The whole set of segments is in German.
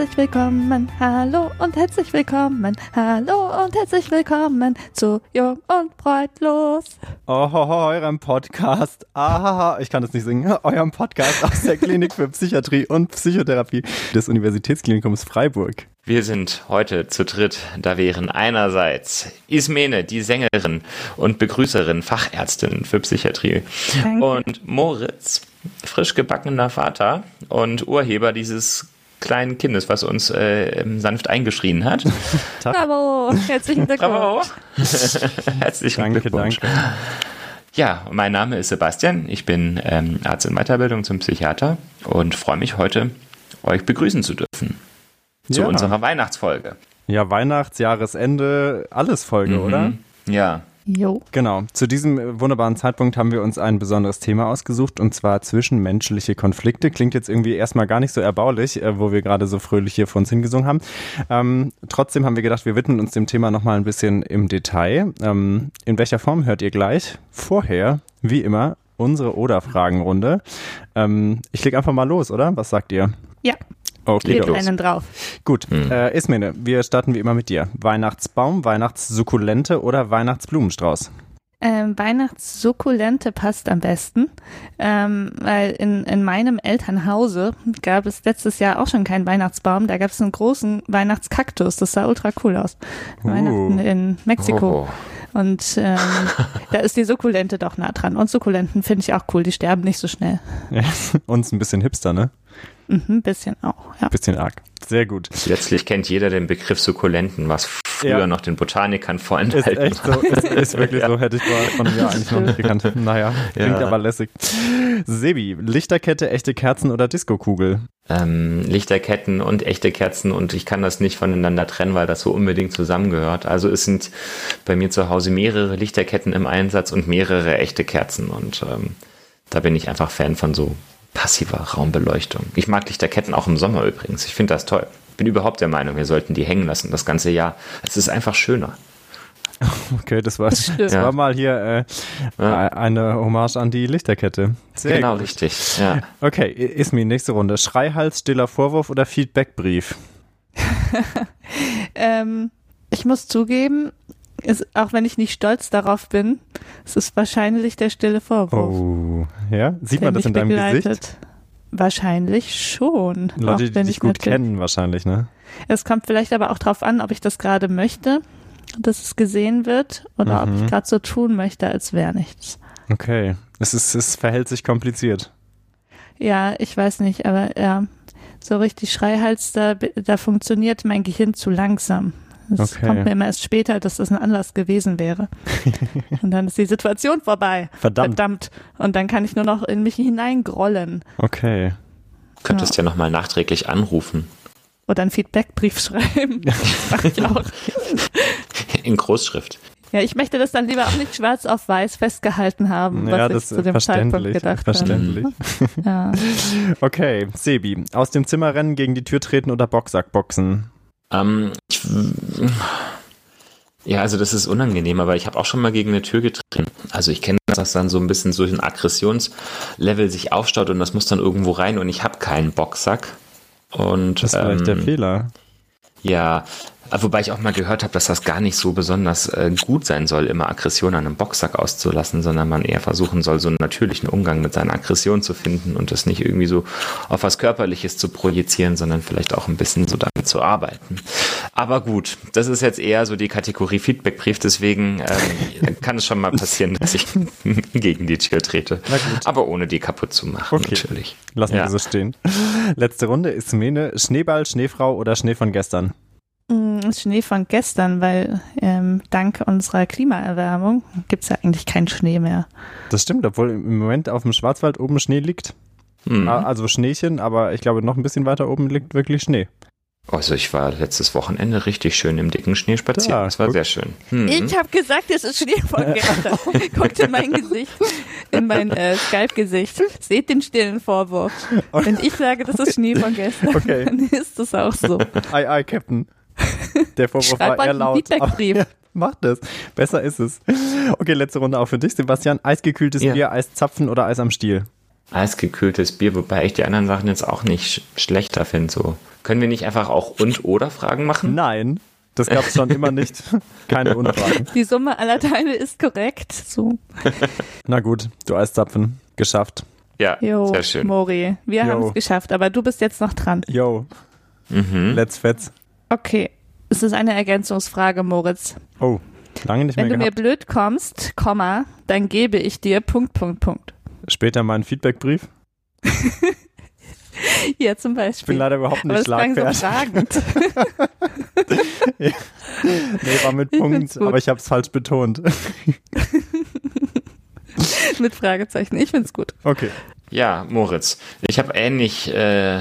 herzlich willkommen, hallo und herzlich willkommen, hallo und herzlich willkommen zu Jung und Freudlos. Oh, eurem Podcast, aha, ich kann das nicht singen, eurem Podcast aus der Klinik für Psychiatrie und Psychotherapie des Universitätsklinikums Freiburg. Wir sind heute zu dritt. Da wären einerseits Ismene, die Sängerin und Begrüßerin, Fachärztin für Psychiatrie. Danke. Und Moritz, frisch gebackener Vater und Urheber dieses kleinen Kindes, was uns äh, sanft eingeschrien hat. Bravo, herzlichen Glückwunsch. Bravo. herzlichen danke, Glückwunsch. Danke. Ja, mein Name ist Sebastian. Ich bin ähm, Arzt in Weiterbildung zum Psychiater und freue mich heute, euch begrüßen zu dürfen zu ja. unserer Weihnachtsfolge. Ja, Weihnachtsjahresende, alles Folge, mhm. oder? Ja. Jo. Genau. Zu diesem wunderbaren Zeitpunkt haben wir uns ein besonderes Thema ausgesucht und zwar zwischenmenschliche Konflikte. Klingt jetzt irgendwie erstmal gar nicht so erbaulich, äh, wo wir gerade so fröhlich hier vor uns hingesungen haben. Ähm, trotzdem haben wir gedacht, wir widmen uns dem Thema nochmal ein bisschen im Detail. Ähm, in welcher Form hört ihr gleich? Vorher, wie immer, unsere Oder-Fragenrunde. Ähm, ich leg einfach mal los, oder? Was sagt ihr? Ja. Okay, Leg einen drauf. Gut, hm. äh, Ismene, wir starten wie immer mit dir. Weihnachtsbaum, Weihnachtssukkulente oder Weihnachtsblumenstrauß? Ähm, Weihnachtssukkulente passt am besten, ähm, weil in, in meinem Elternhause gab es letztes Jahr auch schon keinen Weihnachtsbaum. Da gab es einen großen Weihnachtskaktus. Das sah ultra cool aus. Uh. Weihnachten in Mexiko. Oh. Und ähm, da ist die Sukkulente doch nah dran. Und Sukkulenten finde ich auch cool. Die sterben nicht so schnell. Ja, uns ein bisschen hipster, ne? Mhm, bisschen auch, ja. Bisschen arg. Sehr gut. Letztlich kennt jeder den Begriff Sukkulenten, was früher ja. noch den Botanikern vorenthalten ist echt so, ist, ist wirklich ja. so, hätte ich von mir eigentlich noch nicht gekannt. Naja, klingt ja. aber lässig. Sebi, Lichterkette, echte Kerzen oder Diskokugel? Ähm, Lichterketten und echte Kerzen und ich kann das nicht voneinander trennen, weil das so unbedingt zusammengehört. Also es sind bei mir zu Hause mehrere Lichterketten im Einsatz und mehrere echte Kerzen und ähm, da bin ich einfach Fan von so passiver Raumbeleuchtung. Ich mag Lichterketten auch im Sommer übrigens. Ich finde das toll. Bin überhaupt der Meinung, wir sollten die hängen lassen das ganze Jahr. Es ist einfach schöner. Okay, das war, das, das war mal hier äh, ja. eine Hommage an die Lichterkette. Sehr genau, gut. richtig. Ja. Okay, Ismi, nächste Runde. Schreihals, stiller Vorwurf oder Feedbackbrief? ähm, ich muss zugeben, ist, auch wenn ich nicht stolz darauf bin, es ist wahrscheinlich der stille Vorwurf. Oh, ja? Sieht man das in deinem begleitet. Gesicht? Wahrscheinlich schon. Leute, die dich gut kennen, wahrscheinlich, ne? Es kommt vielleicht aber auch darauf an, ob ich das gerade möchte, dass es gesehen wird, oder mhm. ob ich gerade so tun möchte, als wäre nichts. Okay. Es, ist, es verhält sich kompliziert. Ja, ich weiß nicht, aber ja, so richtig Schreihals, da, da funktioniert mein Gehirn zu langsam. Es okay. kommt mir immer erst später, dass das ein Anlass gewesen wäre. und dann ist die Situation vorbei. Verdammt. Verdammt. Und dann kann ich nur noch in mich hineingrollen. Okay. Du könntest ja, ja nochmal nachträglich anrufen. Oder einen Feedbackbrief schreiben. Das mache ich auch. In Großschrift. Ja, ich möchte das dann lieber auch nicht schwarz auf weiß festgehalten haben, was ja, das ich zu dem Zeitpunkt gedacht verständlich. habe. Verständlich. ja. Okay, Sebi, aus dem Zimmer rennen, gegen die Tür treten oder Boxsack boxen? Ähm, ich, ja, also das ist unangenehm, aber ich habe auch schon mal gegen eine Tür getreten. Also ich kenne das, dass dann so ein bisschen so ein Aggressionslevel sich aufstaut und das muss dann irgendwo rein und ich habe keinen Boxsack. Und, das war ähm, der Fehler. Ja, Wobei ich auch mal gehört habe, dass das gar nicht so besonders äh, gut sein soll, immer Aggression an einem Boxsack auszulassen, sondern man eher versuchen soll, so einen natürlichen Umgang mit seiner Aggression zu finden und das nicht irgendwie so auf was Körperliches zu projizieren, sondern vielleicht auch ein bisschen so damit zu arbeiten. Aber gut, das ist jetzt eher so die Kategorie Feedbackbrief, deswegen ähm, kann es schon mal passieren, dass ich gegen die Tür trete. Aber ohne die kaputt zu machen, okay. natürlich. Lassen ja. wir so stehen. Letzte Runde ist Mene, Schneeball, Schneefrau oder Schnee von gestern? Mm, Schnee von gestern, weil ähm, dank unserer Klimaerwärmung gibt es ja eigentlich keinen Schnee mehr. Das stimmt, obwohl im Moment auf dem Schwarzwald oben Schnee liegt. Mhm. Also Schneechen, aber ich glaube, noch ein bisschen weiter oben liegt wirklich Schnee. Also ich war letztes Wochenende richtig schön im dicken Schnee spazieren. Ja, das war guck. sehr schön. Hm. Ich habe gesagt, es ist Schnee von gestern. Guckt in mein Gesicht, in mein äh, Skype-Gesicht. Seht den stillen Vorwurf. Wenn ich sage, das ist Schnee von gestern, okay. dann ist das auch so. Ei, ei, Captain. Der Vorwurf Schreib war eher laut. Ja, mach das. Besser ist es. Okay, letzte Runde auch für dich, Sebastian. Eisgekühltes ja. Bier, Eiszapfen oder Eis am Stiel? eisgekühltes Bier, wobei ich die anderen Sachen jetzt auch nicht schlechter finde. So. Können wir nicht einfach auch und oder Fragen machen? Nein, das gab es schon immer nicht. Keine Unfragen. Die Summe aller Teile ist korrekt. So. Na gut, du Eiszapfen. Geschafft. Ja, Jo, sehr schön. Mori, wir haben es geschafft, aber du bist jetzt noch dran. Yo, Mhm. let's fetz. Okay, es ist eine Ergänzungsfrage, Moritz. Oh, lange nicht Wenn mehr du mir gehabt. blöd kommst, Komma, dann gebe ich dir Punkt, Punkt, Punkt. Später mal einen Feedbackbrief. Hier zum Ich bin Beispiel. leider überhaupt nicht das klang so schlagfertig. fragend. Nee, war mit Punkt, aber ich habe es falsch betont. Mit Fragezeichen. Ich find's gut. Okay. Ja, Moritz, ich habe ähnlich äh,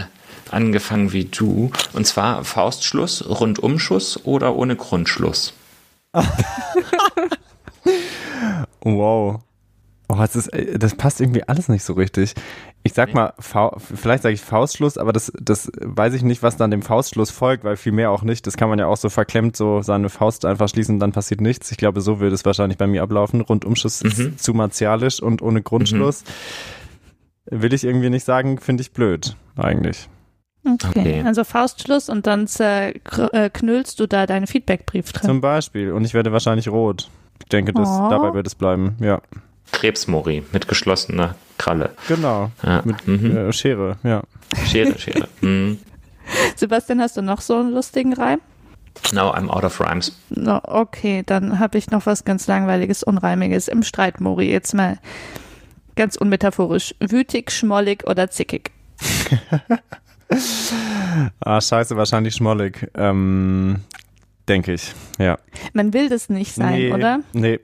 angefangen wie du. Und zwar Faustschluss, Rundumschuss oder ohne Grundschluss. Wow. Oh, das, ist, äh, das passt irgendwie alles nicht so richtig. Ich sag mal, Fa vielleicht sage ich Faustschluss, aber das, das weiß ich nicht, was dann dem Faustschluss folgt, weil viel mehr auch nicht. Das kann man ja auch so verklemmt so seine Faust einfach schließen und dann passiert nichts. Ich glaube, so würde es wahrscheinlich bei mir ablaufen. Rundumschuss Mhm. ist zu martialisch und ohne Grundschluss. Will ich irgendwie nicht sagen, finde ich blöd, eigentlich. Okay. Okay. Also Faustschluss und dann zerknüllst du da deinen Feedbackbrief drin. Zum Beispiel. Und ich werde wahrscheinlich rot. Ich denke, das, Oh. dabei wird es bleiben. Ja, Krebsmori mit geschlossener Kralle. genau. Ja. Mit mhm. äh, Schere, ja. Schere, Schere. Mhm. Sebastian, hast du noch so einen lustigen Reim? Now I'm out of rhymes. No, okay, dann habe ich noch was ganz langweiliges, unreimiges im Streit, Mori. Jetzt mal ganz unmetaphorisch. Wütig, schmollig oder zickig? Ah, scheiße, wahrscheinlich schmollig. Ähm, denke ich, ja. Man will das nicht sein, nee, oder? Nee,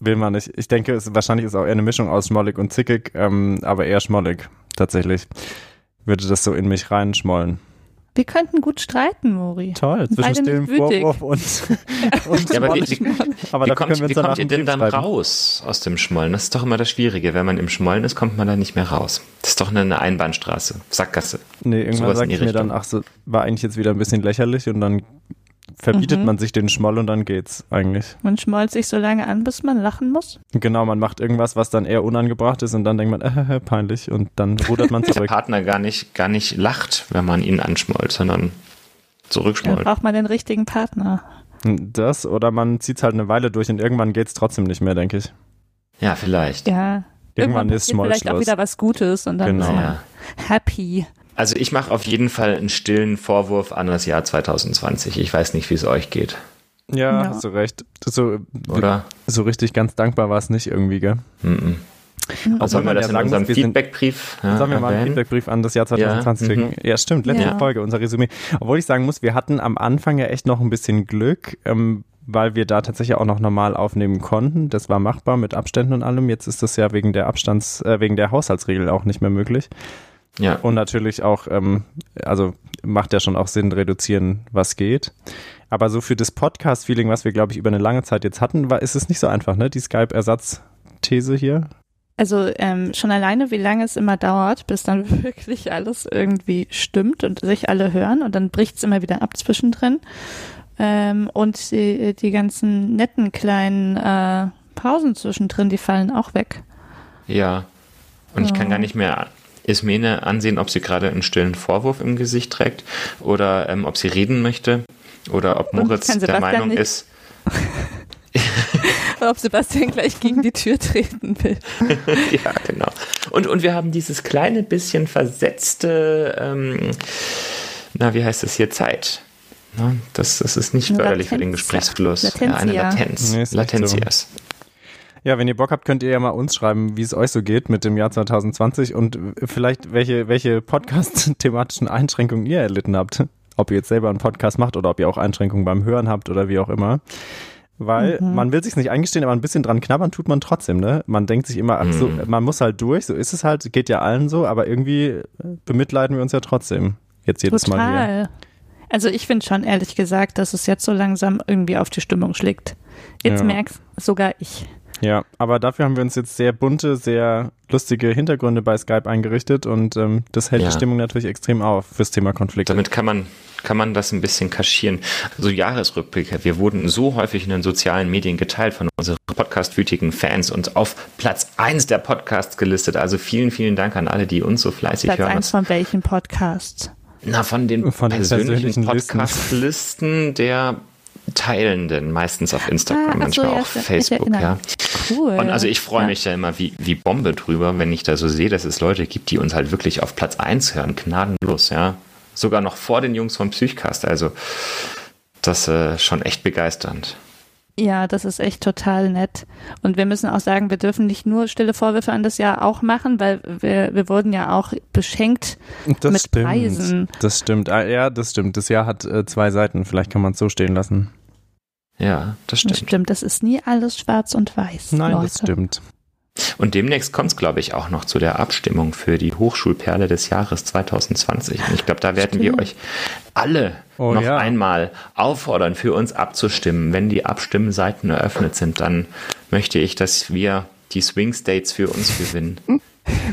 will man nicht. Ich denke, es wahrscheinlich ist auch eher eine Mischung aus schmollig und zickig, ähm, aber eher schmollig, tatsächlich. Würde das so in mich reinschmollen. Wir könnten gut streiten, Mori. Toll, zwischen wütig. Vorwurf und, und Ja, aber wie, wie, aber wie, kommt, können wir wie kommt ihr denn dann schreiben. raus aus dem Schmollen? Das ist doch immer das Schwierige. Wenn man im Schmollen ist, kommt man da nicht mehr raus. Das ist doch eine, eine Einbahnstraße, Sackgasse. Nee, irgendwann die ich mir dann, ach so, war eigentlich jetzt wieder ein bisschen lächerlich und dann verbietet Mhm. man sich den Schmoll und dann geht's eigentlich. Man schmollt sich so lange an, bis man lachen muss. Genau, man macht irgendwas, was dann eher unangebracht ist und dann denkt man, äh, peinlich und dann rudert man Der zurück. Partner gar nicht, gar nicht lacht, wenn man ihn anschmollt, sondern Dann zurückschmollt. braucht man den richtigen Partner. Das oder man zieht's halt eine Weile durch und irgendwann geht's trotzdem nicht mehr, denke ich. Ja, vielleicht. Ja. Irgendwann ist passiert vielleicht auch wieder was Gutes und dann Genau. ist man Ja. happy. Also ich mache auf jeden Fall einen stillen Vorwurf an das Jahr 2020. Ich weiß nicht, wie es euch geht, Ja, Ja. hast du recht. So, oder? so richtig ganz dankbar war es nicht irgendwie, gell? Mhm. Obwohl Sollen wir man das ja in sagen unserem Feedbackbrief ja, Sollen wir mal einen? Feedbackbrief an das Jahr 2020 Ja, schicken? mhm. Ja, stimmt, letzte Ja. Folge, unser Resümee. Obwohl ich sagen muss, wir hatten am Anfang ja echt noch ein bisschen Glück, ähm, weil wir da tatsächlich auch noch normal aufnehmen konnten. Das war machbar mit Abständen und allem. Jetzt ist das ja wegen der Abstands, äh, wegen der Haushaltsregel auch nicht mehr möglich. Ja. Und natürlich auch, ähm, also macht ja schon auch Sinn, reduzieren, was geht. Aber so für das Podcast-Feeling, was wir, glaube ich, über eine lange Zeit jetzt hatten, war, ist es nicht so einfach, ne? Die Skype-Ersatzthese hier. Also ähm, schon alleine, wie lange es immer dauert, bis dann wirklich alles irgendwie stimmt und sich alle hören und dann bricht es immer wieder ab zwischendrin. Ähm, und die, die ganzen netten kleinen äh, Pausen zwischendrin, die fallen auch weg. Ja. Und ich kann gar nicht mehr Ismene ansehen, ob sie gerade einen stillen Vorwurf im Gesicht trägt oder ähm, ob sie reden möchte oder ob Moritz der Meinung nicht- ist. Ob Sebastian gleich gegen die Tür treten will. ja, genau. Und, und wir haben dieses kleine bisschen versetzte, ähm, na, wie heißt es hier, Zeit. Na, das, das ist nicht förderlich für den. Gesprächsfluss. Ja, eine Latentia. Latenz. Nee, Latentias. Ja, wenn ihr Bock habt, könnt ihr ja mal uns schreiben, wie es euch so geht mit dem Jahr 2020 und vielleicht welche, welche Podcast-thematischen Einschränkungen ihr erlitten habt. Ob ihr jetzt selber einen Podcast macht oder ob ihr auch Einschränkungen beim Hören habt oder wie auch immer. Weil Mhm. man will sich's nicht eingestehen, aber ein bisschen dran knabbern tut man trotzdem, ne? Man denkt sich immer, ach so, Mhm. man muss halt durch, so ist es halt, geht ja allen so, aber irgendwie äh, bemitleiden wir uns ja trotzdem. Jetzt jedes Mal hier. Total. Also ich finde schon ehrlich gesagt, dass es jetzt so langsam irgendwie auf die Stimmung schlägt. Jetzt Ja. merk's sogar ich. Ja, aber dafür haben wir uns jetzt sehr bunte, sehr lustige Hintergründe bei Skype eingerichtet und ähm, das hält Ja. die Stimmung natürlich extrem auf fürs Thema Konflikte. Damit kann man, kann man das ein bisschen kaschieren. Also Jahresrückblicke. Wir wurden so häufig in den sozialen Medien geteilt von unseren podcastwütigen Fans und auf Platz 1 der Podcasts gelistet. Also vielen, vielen Dank an alle, die uns so fleißig Platz hören. Platz 1 von welchen Podcasts? Na, von den, von den persönlichen, persönlichen Podcast-Listen der Teilenden, meistens auf Instagram, ah, manchmal so, ja, auch Facebook, ja. Cool. Und also ich freue ja. mich ja immer wie, wie Bombe drüber, wenn ich da so sehe, dass es Leute gibt, die uns halt wirklich auf Platz 1 hören, gnadenlos, ja. Sogar noch vor den Jungs vom Psychcast, also das äh, schon echt begeisternd. Ja, das ist echt total nett. Und wir müssen auch sagen, wir dürfen nicht nur stille Vorwürfe an das Jahr auch machen, weil wir, wir wurden ja auch beschenkt das mit stimmt. Preisen. Das stimmt. Ah, ja, das stimmt. Das Jahr hat äh, zwei Seiten. Vielleicht kann man es so stehen lassen. Ja, das stimmt. Das stimmt. Das ist nie alles schwarz und weiß. Nein, Leute. das stimmt. Und demnächst kommt es, glaube ich, auch noch zu der Abstimmung für die Hochschulperle des Jahres 2020. Und ich glaube, da werden Stimmt. wir euch alle oh, noch ja. einmal auffordern, für uns abzustimmen. Wenn die Abstimmseiten eröffnet sind, dann möchte ich, dass wir die Swing States für uns gewinnen.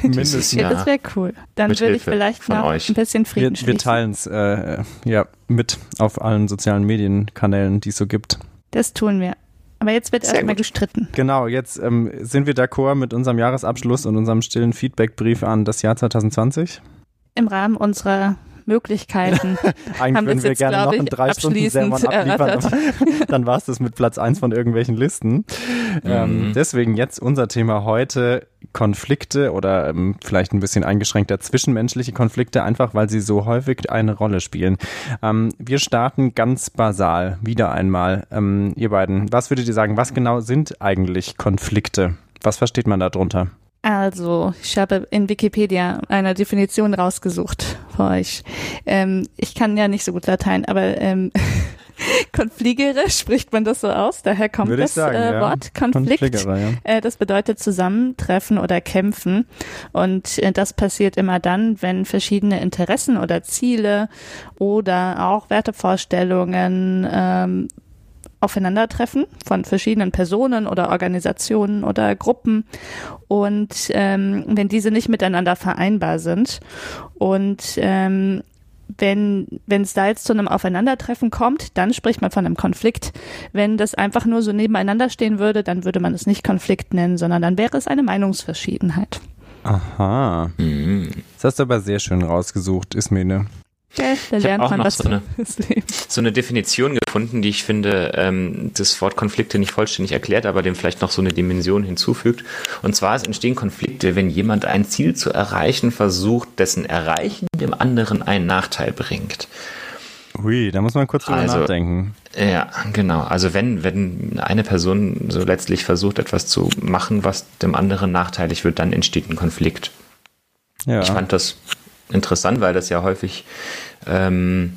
Mindestens. Ja, das wäre cool. Dann würde ich vielleicht noch euch. ein bisschen Frieden Wir, wir teilen es äh, ja, mit auf allen sozialen Medienkanälen, die es so gibt. Das tun wir. Aber jetzt wird erstmal gestritten. Genau, jetzt ähm, sind wir d'accord mit unserem Jahresabschluss und unserem stillen Feedbackbrief an das Jahr 2020. Im Rahmen unserer Möglichkeiten. Eigentlich haben würden wir jetzt, gerne noch in drei Stunden Sermon abliefern. dann war es das mit Platz eins von irgendwelchen Listen. Mhm. Ähm, deswegen jetzt unser Thema heute Konflikte oder ähm, vielleicht ein bisschen eingeschränkter zwischenmenschliche Konflikte, einfach weil sie so häufig eine Rolle spielen. Ähm, wir starten ganz basal wieder einmal. Ähm, ihr beiden, was würdet ihr sagen, was genau sind eigentlich Konflikte? Was versteht man darunter? Also, ich habe in Wikipedia eine Definition rausgesucht für euch. Ähm, ich kann ja nicht so gut Latein, aber ähm, Konfligere spricht man das so aus, daher kommt Würde das sagen, äh, ja. Wort Konflikt. Ja. Äh, das bedeutet zusammentreffen oder kämpfen und äh, das passiert immer dann, wenn verschiedene Interessen oder Ziele oder auch Wertevorstellungen ähm, aufeinandertreffen von verschiedenen Personen oder Organisationen oder Gruppen und ähm, wenn diese nicht miteinander vereinbar sind und ähm, wenn wenn es da jetzt zu einem Aufeinandertreffen kommt, dann spricht man von einem Konflikt. Wenn das einfach nur so nebeneinander stehen würde, dann würde man es nicht Konflikt nennen, sondern dann wäre es eine Meinungsverschiedenheit. Aha. Mhm. Das hast du aber sehr schön rausgesucht, Ismene. Da ich lernt auch man noch was so eine, so eine Definition gefunden, die ich finde, ähm, das Wort Konflikte nicht vollständig erklärt, aber dem vielleicht noch so eine Dimension hinzufügt. Und zwar, es entstehen Konflikte, wenn jemand ein Ziel zu erreichen versucht, dessen Erreichen dem anderen einen Nachteil bringt. Hui, da muss man kurz drüber also, nachdenken. Ja, genau. Also wenn, wenn eine Person so letztlich versucht, etwas zu machen, was dem anderen nachteilig wird, dann entsteht ein Konflikt. Ja. Ich fand das interessant, weil das ja häufig, ähm,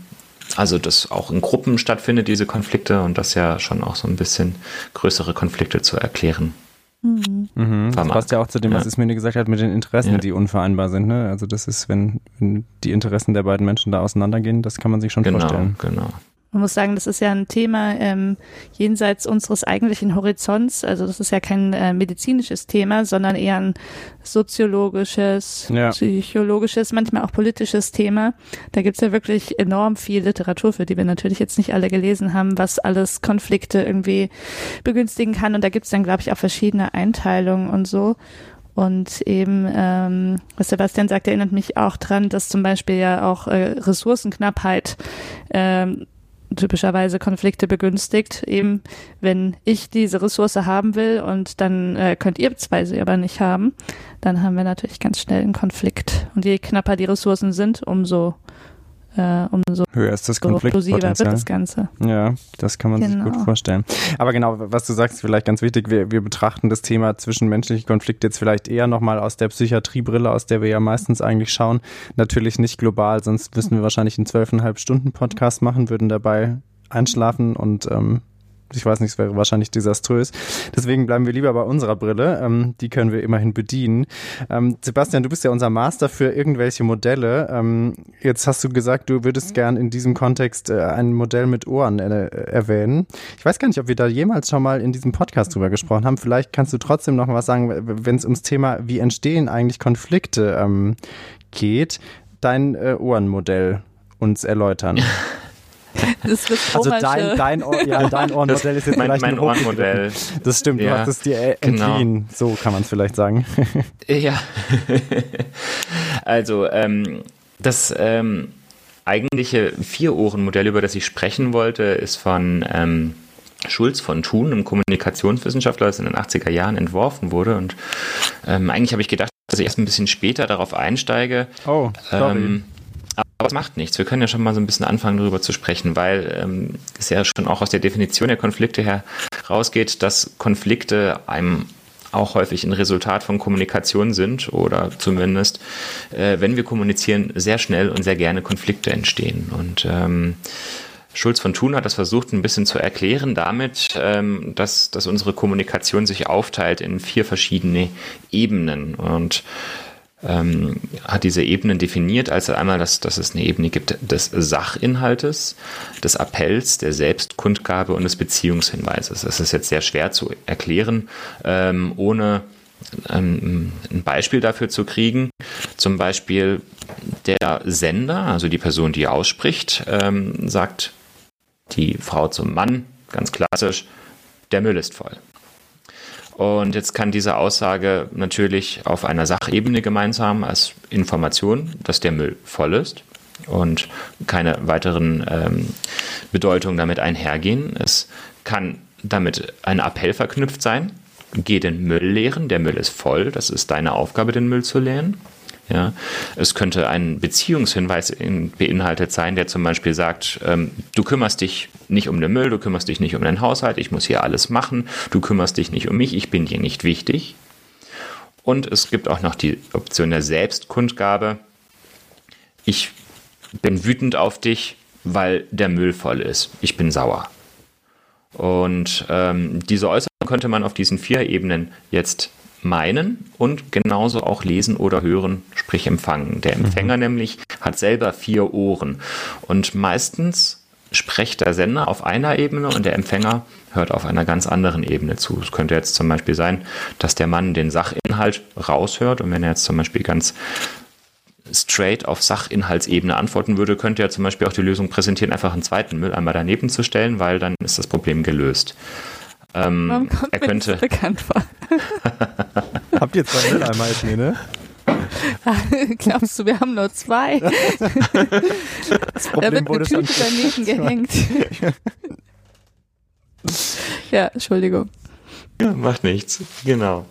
also das auch in Gruppen stattfindet, diese Konflikte, und das ja schon auch so ein bisschen größere Konflikte zu erklären. Mhm. Mhm. Das passt ja auch zu dem, was ja. Ismene gesagt hat, mit den Interessen, ja. die unvereinbar sind. Ne? Also das ist, wenn, wenn, die Interessen der beiden Menschen da auseinandergehen, das kann man sich schon genau, vorstellen. Genau. Man muss sagen, das ist ja ein Thema ähm, jenseits unseres eigentlichen Horizonts. Also das ist ja kein äh, medizinisches Thema, sondern eher ein soziologisches, ja. psychologisches, manchmal auch politisches Thema. Da gibt's ja wirklich enorm viel Literatur, für die wir natürlich jetzt nicht alle gelesen haben, was alles Konflikte irgendwie begünstigen kann. Und da gibt's dann, glaube ich, auch verschiedene Einteilungen und so. Und eben, ähm, was Sebastian sagt, erinnert mich auch dran, dass zum Beispiel ja auch äh, Ressourcenknappheit ähm, typischerweise Konflikte begünstigt. Eben, wenn ich diese Ressource haben will und dann äh, könnt ihr zwei sie aber nicht haben, dann haben wir natürlich ganz schnell einen Konflikt. Und je knapper die Ressourcen sind, umso äh, umso höher ist das Konfliktpotenzial. wird das Ganze. Ja, das kann man genau. sich gut genau. vorstellen. Aber genau, was du sagst, vielleicht ganz wichtig, wir, wir betrachten das Thema zwischenmenschliche Konflikte jetzt vielleicht eher nochmal aus der Psychiatriebrille, aus der wir ja meistens eigentlich schauen. Natürlich nicht global, sonst müssen wir wahrscheinlich einen zwölfeinhalb Stunden Podcast machen, würden dabei einschlafen und ähm, ich weiß nicht, es wäre wahrscheinlich desaströs. Deswegen bleiben wir lieber bei unserer Brille. Ähm, die können wir immerhin bedienen. Ähm, Sebastian, du bist ja unser Master für irgendwelche Modelle. Ähm, jetzt hast du gesagt, du würdest gern in diesem Kontext äh, ein Modell mit Ohren äh, erwähnen. Ich weiß gar nicht, ob wir da jemals schon mal in diesem Podcast drüber gesprochen haben. Vielleicht kannst du trotzdem noch mal was sagen, wenn es ums Thema, wie entstehen eigentlich Konflikte ähm, geht, dein äh, Ohrenmodell uns erläutern. Das also dein, dein, Ohr, ja, dein Ohrenmodell ist jetzt mein, vielleicht mein ein Ohrenmodell. Das stimmt, ja, du hast es dir entliehen. Genau. So kann man es vielleicht sagen. Ja. also, ähm, das ähm, eigentliche Vier-Ohren-Modell, über das ich sprechen wollte, ist von ähm, Schulz von Thun, einem Kommunikationswissenschaftler, das in den 80er Jahren entworfen wurde. Und ähm, eigentlich habe ich gedacht, dass ich erst ein bisschen später darauf einsteige. Oh, sorry. Ähm, aber es macht nichts. Wir können ja schon mal so ein bisschen anfangen, darüber zu sprechen, weil ähm, es ja schon auch aus der Definition der Konflikte herausgeht, dass Konflikte einem auch häufig ein Resultat von Kommunikation sind oder zumindest, äh, wenn wir kommunizieren, sehr schnell und sehr gerne Konflikte entstehen. Und ähm, Schulz von Thun hat das versucht, ein bisschen zu erklären damit, ähm, dass, dass unsere Kommunikation sich aufteilt in vier verschiedene Ebenen und ähm, hat diese Ebenen definiert, als einmal, dass, dass es eine Ebene gibt des Sachinhaltes, des Appells, der Selbstkundgabe und des Beziehungshinweises. Das ist jetzt sehr schwer zu erklären, ähm, ohne ähm, ein Beispiel dafür zu kriegen. Zum Beispiel der Sender, also die Person, die ausspricht, ähm, sagt die Frau zum Mann, ganz klassisch, der Müll ist voll. Und jetzt kann diese Aussage natürlich auf einer Sachebene gemeinsam als Information, dass der Müll voll ist und keine weiteren ähm, Bedeutungen damit einhergehen. Es kann damit ein Appell verknüpft sein. Geh den Müll leeren, der Müll ist voll, das ist deine Aufgabe, den Müll zu leeren. Ja, es könnte ein Beziehungshinweis in, beinhaltet sein, der zum Beispiel sagt, ähm, du kümmerst dich nicht um den Müll, du kümmerst dich nicht um den Haushalt, ich muss hier alles machen, du kümmerst dich nicht um mich, ich bin dir nicht wichtig. Und es gibt auch noch die Option der Selbstkundgabe. Ich bin wütend auf dich, weil der Müll voll ist. Ich bin sauer. Und ähm, diese Äußerung könnte man auf diesen vier Ebenen jetzt meinen und genauso auch lesen oder hören, sprich empfangen. Der Empfänger mhm. nämlich hat selber vier Ohren und meistens spricht der Sender auf einer Ebene und der Empfänger hört auf einer ganz anderen Ebene zu. Es könnte jetzt zum Beispiel sein, dass der Mann den Sachinhalt raushört und wenn er jetzt zum Beispiel ganz straight auf Sachinhaltsebene antworten würde, könnte er zum Beispiel auch die Lösung präsentieren, einfach einen zweiten Mülleimer daneben zu stellen, weil dann ist das Problem gelöst. Ähm, Warum kommt er könnte. Mir das bekannt vor? Habt ihr zwei Mülleimer nee, ne? Glaubst du, wir haben nur zwei? Da wird eine Tüte daneben gehängt. ja, Entschuldigung. Ja, macht nichts, genau.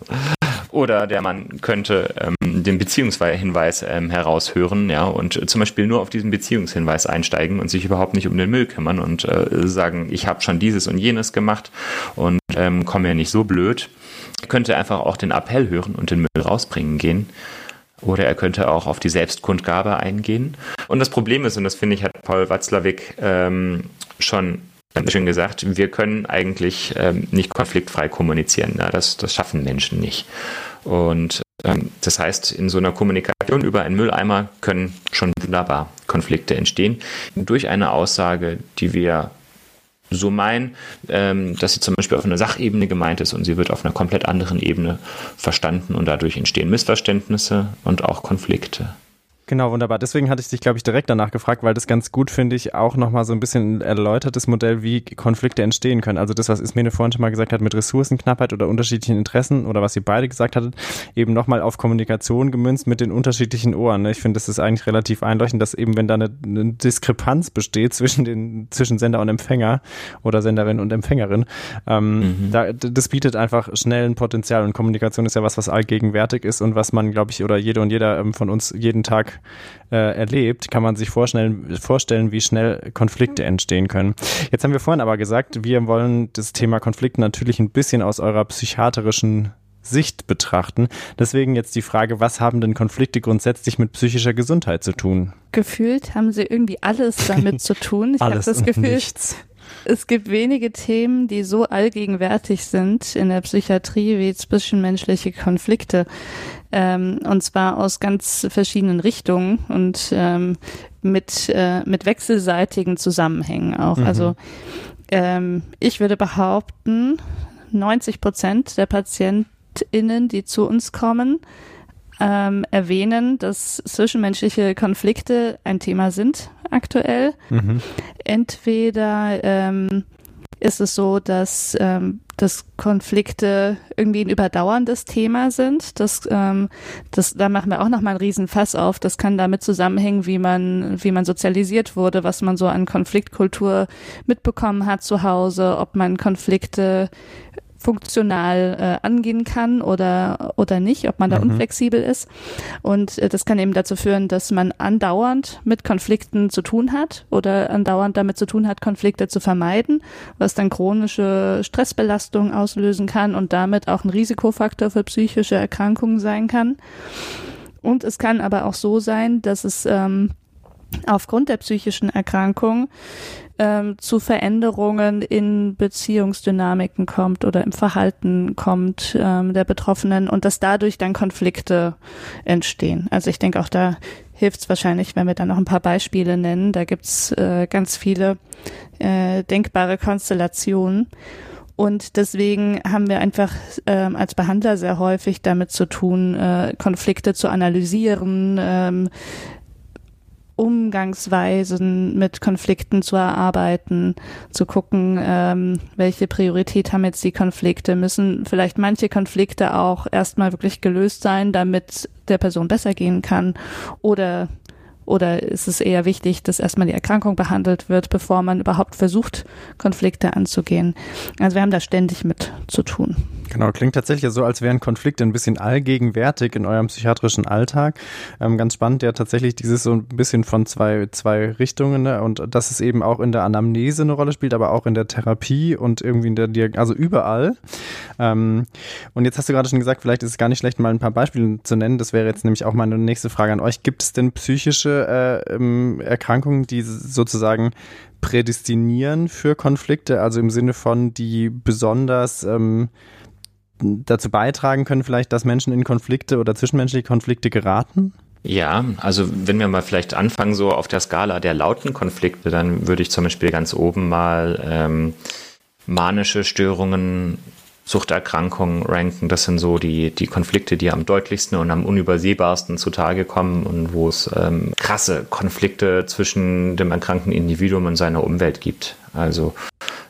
Oder der Mann könnte ähm, den Beziehungshinweis ähm, heraushören, ja, und zum Beispiel nur auf diesen Beziehungshinweis einsteigen und sich überhaupt nicht um den Müll kümmern und äh, sagen, ich habe schon dieses und jenes gemacht und ähm, komme ja nicht so blöd. Er könnte einfach auch den Appell hören und den Müll rausbringen gehen. Oder er könnte auch auf die Selbstkundgabe eingehen. Und das Problem ist, und das finde ich, hat Paul Watzlawick ähm, schon schön gesagt, wir können eigentlich ähm, nicht konfliktfrei kommunizieren. Ja, das, das schaffen Menschen nicht. Und ähm, das heißt, in so einer Kommunikation über einen Mülleimer können schon wunderbar Konflikte entstehen durch eine Aussage, die wir so meinen, ähm, dass sie zum Beispiel auf einer Sachebene gemeint ist und sie wird auf einer komplett anderen Ebene verstanden und dadurch entstehen Missverständnisse und auch Konflikte. Genau, wunderbar. Deswegen hatte ich dich, glaube ich, direkt danach gefragt, weil das ganz gut, finde ich, auch nochmal so ein bisschen erläutertes Modell, wie Konflikte entstehen können. Also das, was Ismene vorhin schon mal gesagt hat, mit Ressourcenknappheit oder unterschiedlichen Interessen oder was ihr beide gesagt hattet, eben nochmal auf Kommunikation gemünzt mit den unterschiedlichen Ohren. Ne? Ich finde, das ist eigentlich relativ einleuchtend, dass eben, wenn da eine, eine Diskrepanz besteht zwischen den, zwischen Sender und Empfänger oder Senderin und Empfängerin, ähm, mhm. da, das bietet einfach schnell ein Potenzial und Kommunikation ist ja was, was allgegenwärtig ist und was man, glaube ich, oder jede und jeder ähm, von uns jeden Tag äh, erlebt, kann man sich vorstellen, vorstellen, wie schnell Konflikte entstehen können. Jetzt haben wir vorhin aber gesagt, wir wollen das Thema Konflikte natürlich ein bisschen aus eurer psychiatrischen Sicht betrachten. Deswegen jetzt die Frage, was haben denn Konflikte grundsätzlich mit psychischer Gesundheit zu tun? Gefühlt haben sie irgendwie alles damit zu tun. Ich habe das Gefühl, nichts. es gibt wenige Themen, die so allgegenwärtig sind in der Psychiatrie wie zwischenmenschliche Konflikte ähm, und zwar aus ganz verschiedenen Richtungen und ähm, mit, äh, mit wechselseitigen Zusammenhängen auch. Mhm. Also ähm, ich würde behaupten, 90 Prozent der PatientInnen, die zu uns kommen, ähm, erwähnen, dass zwischenmenschliche Konflikte ein Thema sind aktuell. Mhm. Entweder ähm, ist es so, dass, ähm, dass Konflikte irgendwie ein überdauerndes Thema sind. Das, ähm, das, da machen wir auch nochmal einen riesen Fass auf. Das kann damit zusammenhängen, wie man, wie man sozialisiert wurde, was man so an Konfliktkultur mitbekommen hat zu Hause, ob man Konflikte funktional äh, angehen kann oder, oder nicht, ob man da mhm. unflexibel ist. Und äh, das kann eben dazu führen, dass man andauernd mit Konflikten zu tun hat oder andauernd damit zu tun hat, Konflikte zu vermeiden, was dann chronische Stressbelastung auslösen kann und damit auch ein Risikofaktor für psychische Erkrankungen sein kann. Und es kann aber auch so sein, dass es ähm, aufgrund der psychischen Erkrankung ähm, zu Veränderungen in Beziehungsdynamiken kommt oder im Verhalten kommt ähm, der Betroffenen und dass dadurch dann Konflikte entstehen. Also ich denke auch da hilft es wahrscheinlich, wenn wir dann noch ein paar Beispiele nennen. Da gibt's äh, ganz viele äh, denkbare Konstellationen. Und deswegen haben wir einfach ähm, als Behandler sehr häufig damit zu tun, äh, Konflikte zu analysieren, ähm, Umgangsweisen mit Konflikten zu erarbeiten, zu gucken, ähm, welche Priorität haben jetzt die Konflikte, müssen vielleicht manche Konflikte auch erstmal wirklich gelöst sein, damit der Person besser gehen kann oder oder ist es eher wichtig, dass erstmal die Erkrankung behandelt wird, bevor man überhaupt versucht, Konflikte anzugehen? Also wir haben da ständig mit zu tun. Genau, klingt tatsächlich so, als wären Konflikte ein bisschen allgegenwärtig in eurem psychiatrischen Alltag. Ähm, ganz spannend, ja tatsächlich dieses so ein bisschen von zwei, zwei Richtungen ne? und dass es eben auch in der Anamnese eine Rolle spielt, aber auch in der Therapie und irgendwie in der Diag also überall. Ähm, und jetzt hast du gerade schon gesagt, vielleicht ist es gar nicht schlecht, mal ein paar Beispiele zu nennen. Das wäre jetzt nämlich auch meine nächste Frage an euch. Gibt es denn psychische äh, ähm, Erkrankungen, die sozusagen prädestinieren für Konflikte, also im Sinne von, die besonders ähm, dazu beitragen können, vielleicht, dass Menschen in Konflikte oder zwischenmenschliche Konflikte geraten? Ja, also wenn wir mal vielleicht anfangen, so auf der Skala der lauten Konflikte, dann würde ich zum Beispiel ganz oben mal ähm, manische Störungen, Suchterkrankungen ranken. Das sind so die, die Konflikte, die am deutlichsten und am unübersehbarsten zutage kommen und wo es ähm, krasse Konflikte zwischen dem erkrankten Individuum und seiner Umwelt gibt. Also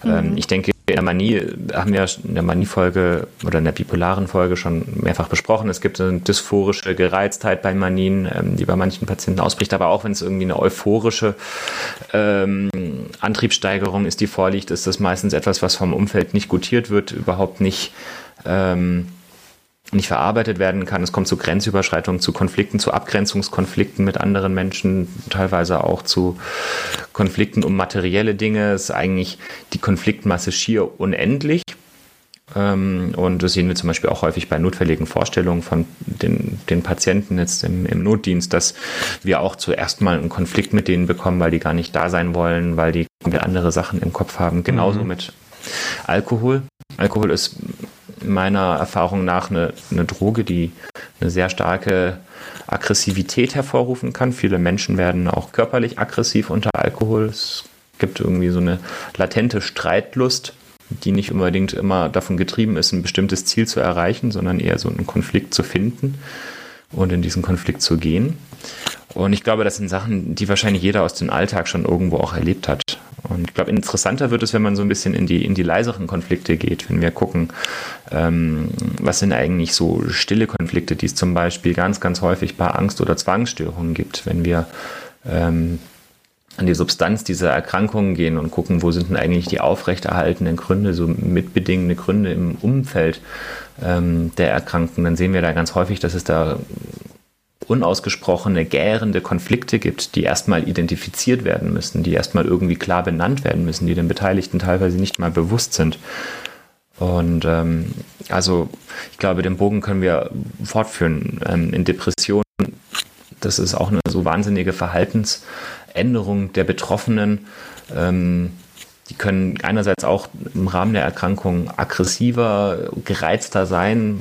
ähm, mhm. ich denke, in der Manie haben wir in der Manie-Folge oder in der bipolaren Folge schon mehrfach besprochen. Es gibt eine dysphorische Gereiztheit bei Manien, ähm, die bei manchen Patienten ausbricht. Aber auch wenn es irgendwie eine euphorische ähm, Antriebssteigerung ist, die vorliegt, ist das meistens etwas, was vom Umfeld nicht gutiert wird, überhaupt nicht ähm, nicht verarbeitet werden kann. Es kommt zu Grenzüberschreitungen, zu Konflikten, zu Abgrenzungskonflikten mit anderen Menschen, teilweise auch zu Konflikten um materielle Dinge. Es ist eigentlich die Konfliktmasse schier unendlich. Ähm, und das sehen wir zum Beispiel auch häufig bei notfälligen Vorstellungen von den, den Patienten jetzt im, im Notdienst, dass wir auch zuerst mal einen Konflikt mit denen bekommen, weil die gar nicht da sein wollen, weil die andere Sachen im Kopf haben. Genauso mhm. mit Alkohol. Alkohol ist meiner Erfahrung nach eine, eine Droge, die eine sehr starke Aggressivität hervorrufen kann. Viele Menschen werden auch körperlich aggressiv unter Alkohol. Es gibt irgendwie so eine latente Streitlust, die nicht unbedingt immer davon getrieben ist, ein bestimmtes Ziel zu erreichen, sondern eher so einen Konflikt zu finden und in diesen Konflikt zu gehen. Und ich glaube, das sind Sachen, die wahrscheinlich jeder aus dem Alltag schon irgendwo auch erlebt hat. Und ich glaube, interessanter wird es, wenn man so ein bisschen in die, in die leiseren Konflikte geht, wenn wir gucken, ähm, was sind eigentlich so stille Konflikte, die es zum Beispiel ganz, ganz häufig bei Angst- oder Zwangsstörungen gibt, wenn wir ähm, an die Substanz dieser Erkrankungen gehen und gucken, wo sind denn eigentlich die aufrechterhaltenen Gründe, so mitbedingende Gründe im Umfeld ähm, der Erkrankten, dann sehen wir da ganz häufig, dass es da unausgesprochene, gärende Konflikte gibt, die erstmal identifiziert werden müssen, die erstmal irgendwie klar benannt werden müssen, die den Beteiligten teilweise nicht mal bewusst sind. Und ähm, also ich glaube, den Bogen können wir fortführen. Ähm, in Depressionen, das ist auch eine so wahnsinnige Verhaltensänderung der Betroffenen. Ähm, die können einerseits auch im Rahmen der Erkrankung aggressiver, gereizter sein,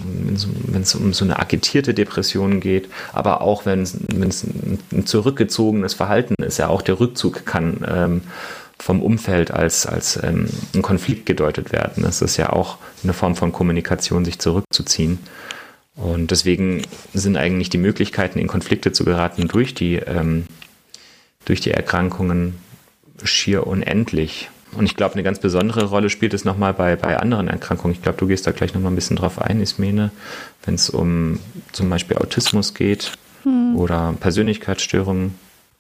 wenn es um so eine agitierte Depression geht, aber auch wenn es ein zurückgezogenes Verhalten ist, ja auch der Rückzug kann ähm, vom Umfeld als, als ähm, ein Konflikt gedeutet werden. Es ist ja auch eine Form von Kommunikation, sich zurückzuziehen. Und deswegen sind eigentlich die Möglichkeiten, in Konflikte zu geraten durch die, ähm, durch die Erkrankungen schier unendlich. Und ich glaube, eine ganz besondere Rolle spielt es nochmal bei, bei anderen Erkrankungen. Ich glaube, du gehst da gleich nochmal ein bisschen drauf ein, Ismene, wenn es um zum Beispiel Autismus geht hm. oder Persönlichkeitsstörungen.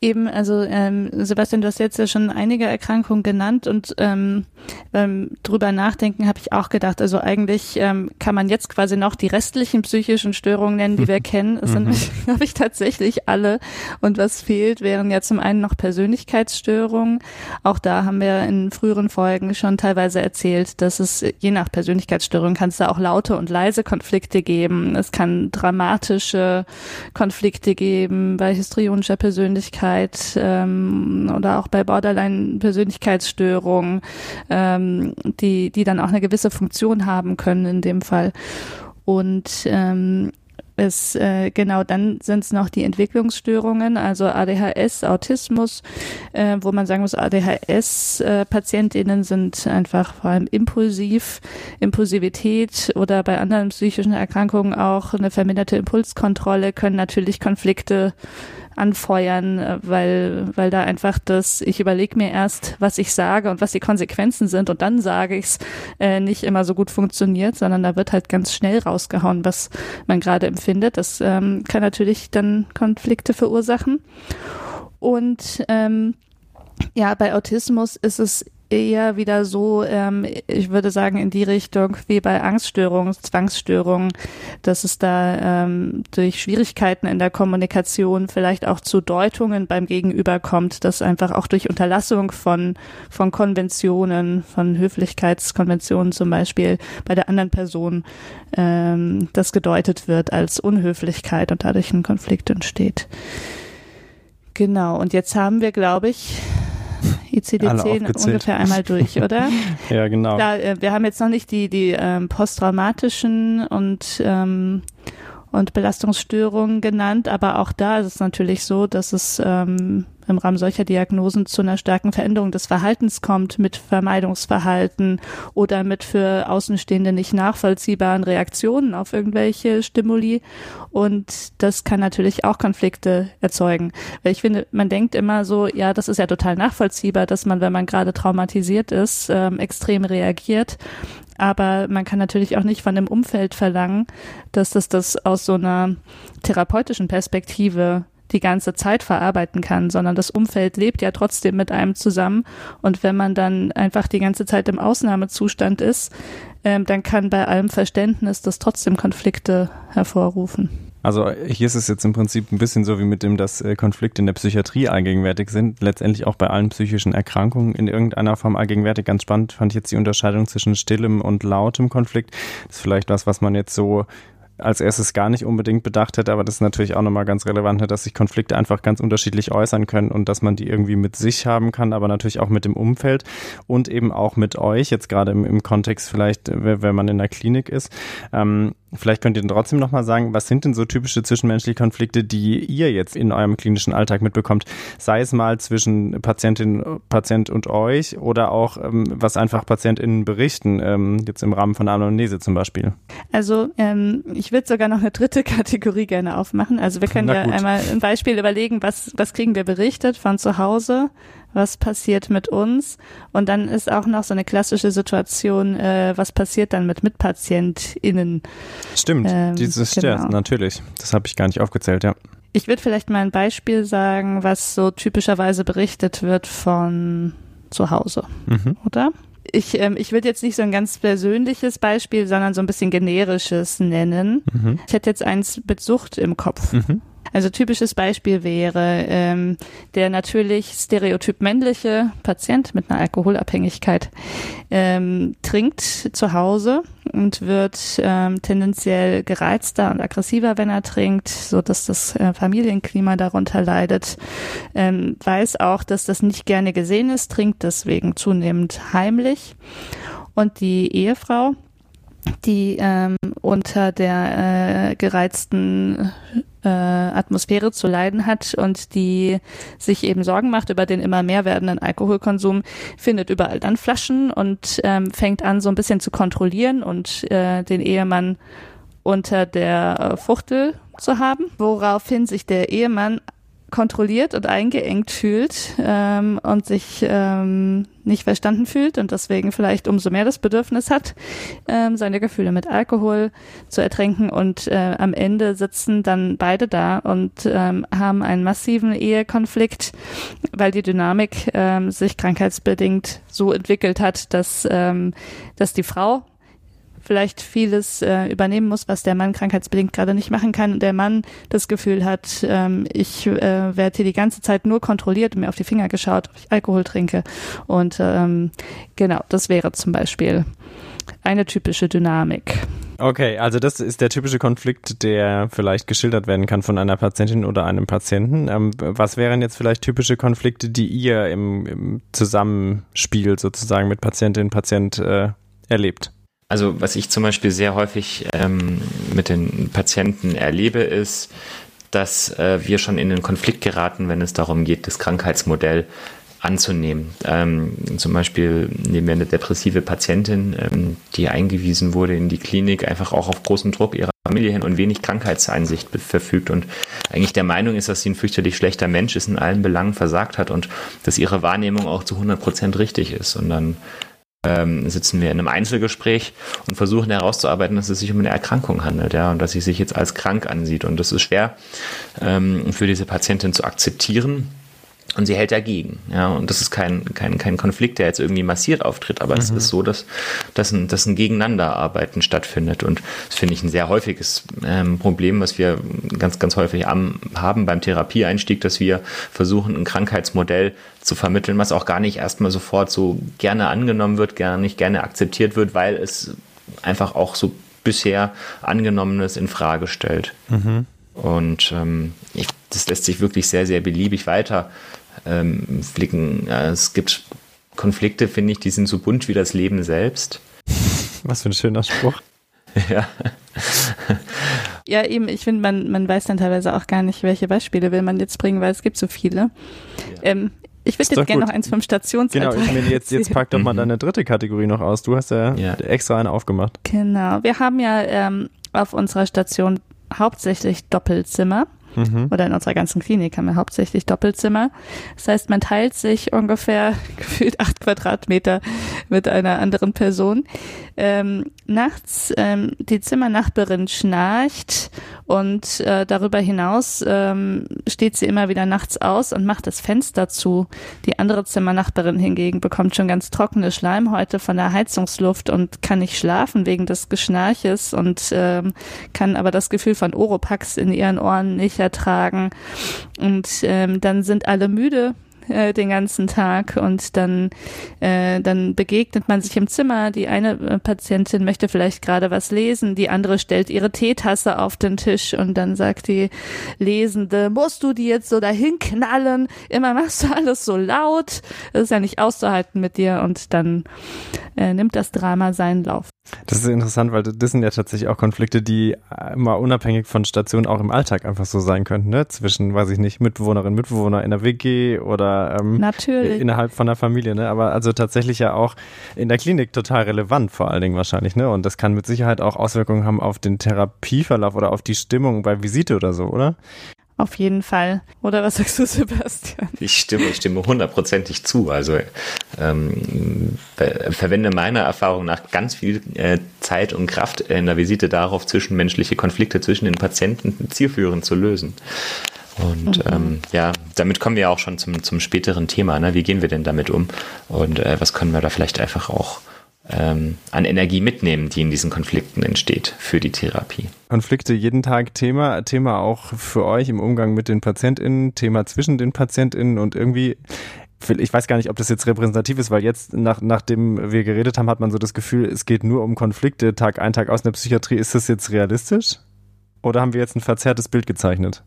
Eben, also ähm, Sebastian, du hast jetzt ja schon einige Erkrankungen genannt und ähm, beim drüber nachdenken habe ich auch gedacht, also eigentlich ähm, kann man jetzt quasi noch die restlichen psychischen Störungen nennen, die wir kennen. Es sind, mhm. glaube ich, tatsächlich alle. Und was fehlt, wären ja zum einen noch Persönlichkeitsstörungen. Auch da haben wir in früheren Folgen schon teilweise erzählt, dass es je nach Persönlichkeitsstörung kann es da auch laute und leise Konflikte geben. Es kann dramatische Konflikte geben bei histrionischer Persönlichkeit Persönlichkeit ähm, oder auch bei Borderline-Persönlichkeitsstörungen, ähm, die, die dann auch eine gewisse Funktion haben können in dem Fall. Und ähm, es äh, genau dann sind es noch die Entwicklungsstörungen, also ADHS, Autismus, äh, wo man sagen muss, ADHS-PatientInnen äh, sind einfach vor allem impulsiv, Impulsivität oder bei anderen psychischen Erkrankungen auch eine verminderte Impulskontrolle können natürlich Konflikte anfeuern, äh, weil, weil da einfach das, ich überlege mir erst, was ich sage und was die Konsequenzen sind und dann sage ich es, äh, nicht immer so gut funktioniert, sondern da wird halt ganz schnell rausgehauen, was man gerade empfindet. Das ähm, kann natürlich dann Konflikte verursachen. Und ähm, ja, bei Autismus ist es eher wieder so, ähm, ich würde sagen, in die Richtung wie bei Angststörungen, Zwangsstörungen, dass es da ähm, durch Schwierigkeiten in der Kommunikation vielleicht auch zu Deutungen beim Gegenüber kommt, dass einfach auch durch Unterlassung von, von Konventionen, von Höflichkeitskonventionen zum Beispiel bei der anderen Person ähm, das gedeutet wird als Unhöflichkeit und dadurch ein Konflikt entsteht. Genau, und jetzt haben wir, glaube ich, ICD-10 ungefähr einmal durch, oder? ja, genau. Da, äh, wir haben jetzt noch nicht die, die ähm, posttraumatischen und ähm, und Belastungsstörungen genannt, aber auch da ist es natürlich so, dass es ähm, im Rahmen solcher Diagnosen zu einer starken Veränderung des Verhaltens kommt, mit Vermeidungsverhalten oder mit für Außenstehende nicht nachvollziehbaren Reaktionen auf irgendwelche Stimuli. Und das kann natürlich auch Konflikte erzeugen. Weil ich finde, man denkt immer so, ja, das ist ja total nachvollziehbar, dass man, wenn man gerade traumatisiert ist, ähm, extrem reagiert. Aber man kann natürlich auch nicht von dem Umfeld verlangen, dass das das aus so einer therapeutischen Perspektive die ganze Zeit verarbeiten kann, sondern das Umfeld lebt ja trotzdem mit einem zusammen. Und wenn man dann einfach die ganze Zeit im Ausnahmezustand ist, ähm, dann kann bei allem Verständnis das trotzdem Konflikte hervorrufen. Also hier ist es jetzt im Prinzip ein bisschen so wie mit dem, dass äh, Konflikte in der Psychiatrie allgegenwärtig sind, letztendlich auch bei allen psychischen Erkrankungen in irgendeiner Form allgegenwärtig. Ganz spannend fand ich jetzt die Unterscheidung zwischen stillem und lautem Konflikt. Das ist vielleicht was, was man jetzt so als erstes gar nicht unbedingt bedacht hätte, aber das ist natürlich auch nochmal ganz relevant, ne, dass sich Konflikte einfach ganz unterschiedlich äußern können und dass man die irgendwie mit sich haben kann, aber natürlich auch mit dem Umfeld und eben auch mit euch, jetzt gerade im, im Kontext vielleicht, wenn man in der Klinik ist. Ähm, Vielleicht könnt ihr trotzdem nochmal sagen, was sind denn so typische zwischenmenschliche Konflikte, die ihr jetzt in eurem klinischen Alltag mitbekommt? Sei es mal zwischen Patientin, Patient und euch oder auch, ähm, was einfach PatientInnen berichten, ähm, jetzt im Rahmen von Anamnese zum Beispiel. Also ähm, ich würde sogar noch eine dritte Kategorie gerne aufmachen. Also wir können ja einmal ein Beispiel überlegen, was, was kriegen wir berichtet von zu Hause, was passiert mit uns. Und dann ist auch noch so eine klassische Situation, äh, was passiert dann mit MitpatientInnen. Stimmt, ähm, dieses genau. ja, natürlich. Das habe ich gar nicht aufgezählt, ja. Ich würde vielleicht mal ein Beispiel sagen, was so typischerweise berichtet wird von zu Hause, mhm. oder? Ich, ähm, ich würde jetzt nicht so ein ganz persönliches Beispiel, sondern so ein bisschen generisches nennen. Mhm. Ich hätte jetzt eins mit Sucht im Kopf. Mhm. Also typisches Beispiel wäre ähm, der natürlich stereotyp männliche Patient mit einer Alkoholabhängigkeit ähm, trinkt zu Hause und wird ähm, tendenziell gereizter und aggressiver, wenn er trinkt, so dass das äh, Familienklima darunter leidet. Ähm, weiß auch, dass das nicht gerne gesehen ist, trinkt deswegen zunehmend heimlich. Und die Ehefrau, die ähm, unter der äh, gereizten äh, Atmosphäre zu leiden hat und die sich eben Sorgen macht über den immer mehr werdenden Alkoholkonsum, findet überall dann Flaschen und ähm, fängt an, so ein bisschen zu kontrollieren und äh, den Ehemann unter der äh, Fuchtel zu haben, woraufhin sich der Ehemann kontrolliert und eingeengt fühlt ähm, und sich ähm, nicht verstanden fühlt und deswegen vielleicht umso mehr das Bedürfnis hat, ähm, seine Gefühle mit Alkohol zu ertränken. Und äh, am Ende sitzen dann beide da und ähm, haben einen massiven Ehekonflikt, weil die Dynamik ähm, sich krankheitsbedingt so entwickelt hat, dass, ähm, dass die Frau vielleicht vieles äh, übernehmen muss, was der Mann krankheitsbedingt gerade nicht machen kann und der Mann das Gefühl hat, ähm, ich äh, werde hier die ganze Zeit nur kontrolliert und mir auf die Finger geschaut, ob ich Alkohol trinke. Und ähm, genau, das wäre zum Beispiel eine typische Dynamik. Okay, also das ist der typische Konflikt, der vielleicht geschildert werden kann von einer Patientin oder einem Patienten. Ähm, was wären jetzt vielleicht typische Konflikte, die ihr im, im Zusammenspiel sozusagen mit Patientin, Patient äh, erlebt? Also was ich zum Beispiel sehr häufig ähm, mit den Patienten erlebe, ist, dass äh, wir schon in den Konflikt geraten, wenn es darum geht, das Krankheitsmodell anzunehmen. Ähm, zum Beispiel nehmen wir eine depressive Patientin, ähm, die eingewiesen wurde in die Klinik, einfach auch auf großen Druck ihrer Familie hin und wenig Krankheitseinsicht verfügt und eigentlich der Meinung ist, dass sie ein fürchterlich schlechter Mensch ist, in allen Belangen versagt hat und dass ihre Wahrnehmung auch zu 100 Prozent richtig ist. Und dann ähm, sitzen wir in einem Einzelgespräch und versuchen herauszuarbeiten, dass es sich um eine Erkrankung handelt, ja, und dass sie sich jetzt als krank ansieht. Und das ist schwer ähm, für diese Patientin zu akzeptieren und sie hält dagegen. Ja, und das ist kein, kein, kein Konflikt, der jetzt irgendwie massiert auftritt, aber mhm. es ist so, dass, dass, ein, dass ein Gegeneinanderarbeiten stattfindet. Und das finde ich ein sehr häufiges ähm, Problem, was wir ganz, ganz häufig am, haben beim Therapieeinstieg, dass wir versuchen, ein Krankheitsmodell zu vermitteln, was auch gar nicht erstmal sofort so gerne angenommen wird, gar nicht gerne akzeptiert wird, weil es einfach auch so bisher angenommenes in Frage stellt. Mhm. Und ähm, ich, das lässt sich wirklich sehr, sehr beliebig weiter ähm, flicken. Ja, es gibt Konflikte, finde ich, die sind so bunt wie das Leben selbst. Was für ein schöner Spruch. ja. Ja, eben, ich finde, man, man weiß dann teilweise auch gar nicht, welche Beispiele will man jetzt bringen, weil es gibt so viele. Ja. Ähm, ich würde jetzt gerne noch eins vom Stationsalltag. Genau, ich meine, jetzt, jetzt pack doch mal mhm. deine dritte Kategorie noch aus. Du hast ja, ja. extra eine aufgemacht. Genau. Wir haben ja ähm, auf unserer Station hauptsächlich Doppelzimmer. Mhm. Oder in unserer ganzen Klinik haben wir hauptsächlich Doppelzimmer. Das heißt, man teilt sich ungefähr gefühlt acht Quadratmeter mit einer anderen Person. Ähm, nachts ähm, die Zimmernachbarin schnarcht und äh, darüber hinaus ähm, steht sie immer wieder nachts aus und macht das Fenster zu. Die andere Zimmernachbarin hingegen bekommt schon ganz trockene Schleimhäute von der Heizungsluft und kann nicht schlafen wegen des Geschnarches und ähm, kann aber das Gefühl von Oropax in ihren Ohren nicht ertragen. Und ähm, dann sind alle müde äh, den ganzen Tag und dann, äh, dann begegnet man sich im Zimmer. Die eine äh, Patientin möchte vielleicht gerade was lesen, die andere stellt ihre Teetasse auf den Tisch und dann sagt die Lesende, musst du die jetzt so dahin knallen? Immer machst du alles so laut. Das ist ja nicht auszuhalten mit dir und dann äh, nimmt das Drama seinen Lauf. Das ist interessant, weil das sind ja tatsächlich auch Konflikte, die immer unabhängig von Stationen auch im Alltag einfach so sein könnten, ne? Zwischen, weiß ich nicht, Mitbewohnerin, Mitbewohner in der WG oder ähm, Natürlich. innerhalb von der Familie, ne? Aber also tatsächlich ja auch in der Klinik total relevant, vor allen Dingen wahrscheinlich, ne? Und das kann mit Sicherheit auch Auswirkungen haben auf den Therapieverlauf oder auf die Stimmung bei Visite oder so, oder? Auf jeden Fall. Oder was sagst du, Sebastian? Ich stimme, ich stimme hundertprozentig zu. Also ähm, verwende meiner Erfahrung nach ganz viel äh, Zeit und Kraft in der Visite darauf, zwischenmenschliche Konflikte zwischen den Patienten zielführend zu lösen. Und mhm. ähm, ja, damit kommen wir auch schon zum, zum späteren Thema. Ne? Wie gehen wir denn damit um? Und äh, was können wir da vielleicht einfach auch ähm, an Energie mitnehmen, die in diesen Konflikten entsteht für die Therapie. Konflikte jeden Tag Thema, Thema auch für euch im Umgang mit den PatientInnen, Thema zwischen den PatientInnen und irgendwie ich weiß gar nicht, ob das jetzt repräsentativ ist, weil jetzt, nach, nachdem wir geredet haben, hat man so das Gefühl, es geht nur um Konflikte Tag ein, Tag aus in der Psychiatrie. Ist das jetzt realistisch? Oder haben wir jetzt ein verzerrtes Bild gezeichnet?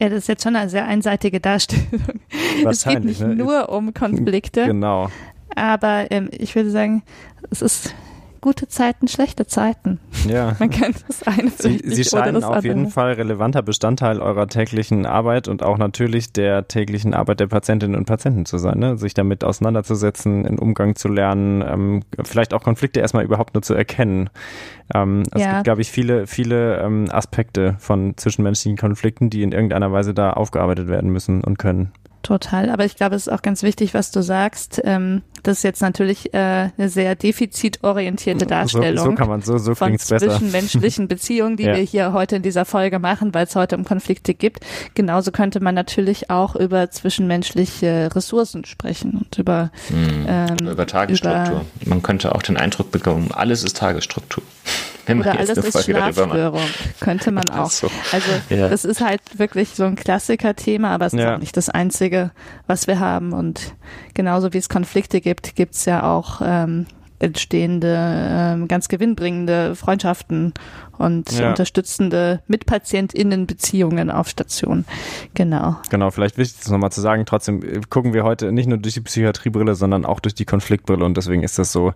Ja, das ist jetzt schon eine sehr einseitige Darstellung. Es geht nicht ne? nur um Konflikte. Genau. Aber ähm, ich würde sagen, es ist gute Zeiten, schlechte Zeiten. Ja. Man kennt das eine Sie, Sie scheinen auf jeden Fall relevanter Bestandteil eurer täglichen Arbeit und auch natürlich der täglichen Arbeit der Patientinnen und Patienten zu sein, ne? sich damit auseinanderzusetzen, in Umgang zu lernen, ähm, vielleicht auch Konflikte erstmal überhaupt nur zu erkennen. Ähm, es Ja. gibt, glaube ich, viele, viele ähm, Aspekte von zwischenmenschlichen Konflikten, die in irgendeiner Weise da aufgearbeitet werden müssen und können. Total, aber ich glaube, es ist auch ganz wichtig, was du sagst. Ähm, das ist jetzt natürlich äh, eine sehr defizitorientierte So, Darstellung. so kann man, so, so von klingt's besser. zwischenmenschlichen Beziehungen, die Ja. wir hier heute in dieser Folge machen, weil es heute um Konflikte gibt. Genauso könnte man natürlich auch über zwischenmenschliche Ressourcen sprechen und über ähm, Über Tagesstruktur. Man könnte auch den Eindruck bekommen, alles ist Tagesstruktur. Wenn Oder alles ist. Schlafstörung, könnte man auch. so. Also Ja. das ist halt wirklich so ein Klassiker-Thema, aber es ist Ja. auch nicht das Einzige, was wir haben. Und genauso wie es Konflikte gibt, gibt es ja auch ähm, entstehende, ähm, ganz gewinnbringende Freundschaften und Ja. unterstützende MitpatientInnen-Beziehungen auf Station. Genau. Genau, vielleicht wichtig das nochmal zu sagen. Trotzdem äh, gucken wir heute nicht nur durch die Psychiatriebrille, sondern auch durch die Konfliktbrille und deswegen ist das so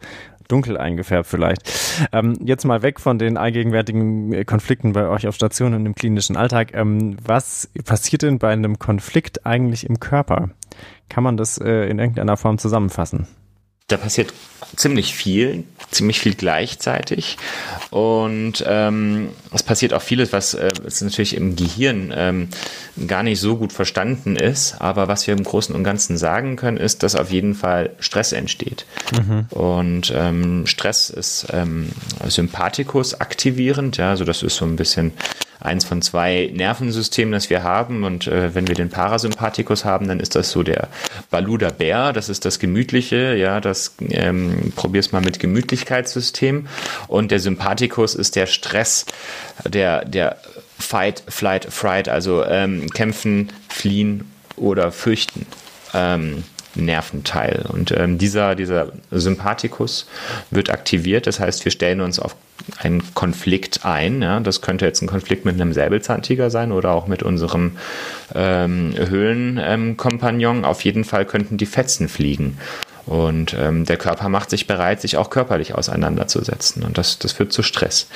dunkel eingefärbt vielleicht. Ähm, jetzt mal weg von den allgegenwärtigen äh, Konflikten bei euch auf Station und im klinischen Alltag. Ähm, was passiert denn bei einem Konflikt eigentlich im Körper? Kann man das äh, in irgendeiner Form zusammenfassen? Da passiert ziemlich viel, ziemlich viel gleichzeitig. Und ähm, es passiert auch vieles, was äh, natürlich im Gehirn ähm, gar nicht so gut verstanden ist. Aber was wir im Großen und Ganzen sagen können, ist, dass auf jeden Fall Stress entsteht. Und ähm, Stress ist ähm, Sympathikus aktivierend. Ja, also das ist so ein bisschen eins von zwei Nervensystemen, das wir haben. Und äh, wenn wir den Parasympathikus haben, dann ist das so der Baluda Bär. Das ist das Gemütliche. Ja, das ähm, probier's mal mit Gemütlichkeitssystem. Und der Sympathikus ist der Stress, der der Fight, Flight, Fright, also ähm, kämpfen, fliehen oder fürchten. Ähm, Nerventeil. Und ähm, dieser, dieser Sympathikus wird aktiviert. Das heißt, wir stellen uns auf einen Konflikt ein. Ja? Das könnte jetzt ein Konflikt mit einem Säbelzahntiger sein oder auch mit unserem ähm, Höhlenkompagnon. auf jeden Fall könnten die Fetzen fliegen. Und ähm, der Körper macht sich bereit, sich auch körperlich auseinanderzusetzen. Und das, das führt zu Stress.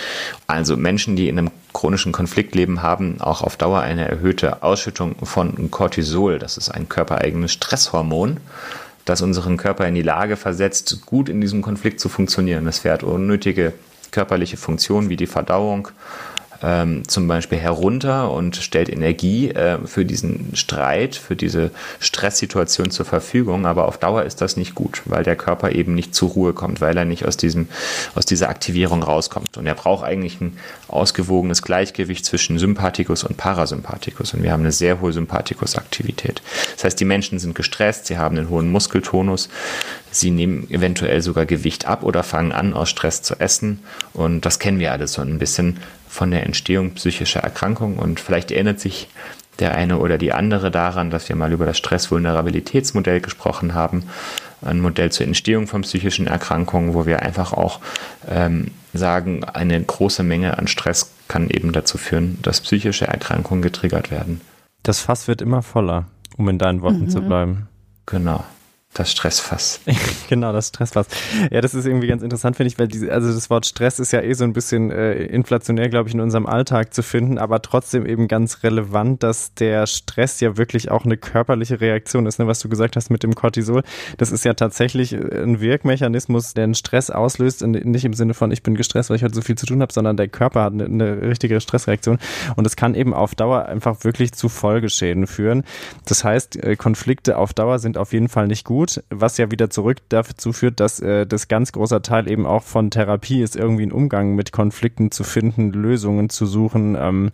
Also Menschen, die in einem chronischen Konflikt leben, haben auch auf Dauer eine erhöhte Ausschüttung von Cortisol. Das ist ein körpereigenes Stresshormon, das unseren Körper in die Lage versetzt, gut in diesem Konflikt zu funktionieren. Es fährt unnötige körperliche Funktionen wie die Verdauung ähm, zum Beispiel herunter und stellt Energie äh, für diesen Streit, für diese Stresssituation zur Verfügung. Aber auf Dauer ist das nicht gut, weil der Körper eben nicht zur Ruhe kommt, weil er nicht aus, diesem, aus dieser Aktivierung rauskommt. Und er braucht eigentlich ein ausgewogenes Gleichgewicht zwischen Sympathikus und Parasympathikus. Und wir haben eine sehr hohe Sympathikusaktivität. Das heißt, die Menschen sind gestresst, sie haben einen hohen Muskeltonus, sie nehmen eventuell sogar Gewicht ab oder fangen an, aus Stress zu essen. Und das kennen wir alles so ein bisschen von der Entstehung psychischer Erkrankungen. Und vielleicht erinnert sich der eine oder die andere daran, dass wir mal über das Stress-Vulnerabilitätsmodell gesprochen haben. Ein Modell zur Entstehung von psychischen Erkrankungen, wo wir einfach auch ähm, sagen, eine große Menge an Stress kann eben dazu führen, dass psychische Erkrankungen getriggert werden. Das Fass wird immer voller, um in deinen Worten zu bleiben. Genau. Das Stressfass. genau, das Stressfass. Ja, das ist irgendwie ganz interessant, finde ich, weil diese, also das Wort Stress ist ja eh so ein bisschen äh, inflationär, glaube ich, in unserem Alltag zu finden, aber trotzdem eben ganz relevant, dass der Stress ja wirklich auch eine körperliche Reaktion ist, ne, was du gesagt hast mit dem Cortisol. Das ist ja tatsächlich ein Wirkmechanismus, der einen Stress auslöst, in, nicht im Sinne von, ich bin gestresst, weil ich heute so viel zu tun habe, sondern der Körper hat eine, eine richtige Stressreaktion und es kann eben auf Dauer einfach wirklich zu Folgeschäden führen. Das heißt, äh, Konflikte auf Dauer sind auf jeden Fall nicht gut was ja wieder zurück dazu führt, dass äh, das ganz großer Teil eben auch von Therapie ist, irgendwie einen Umgang mit Konflikten zu finden, Lösungen zu suchen, ähm,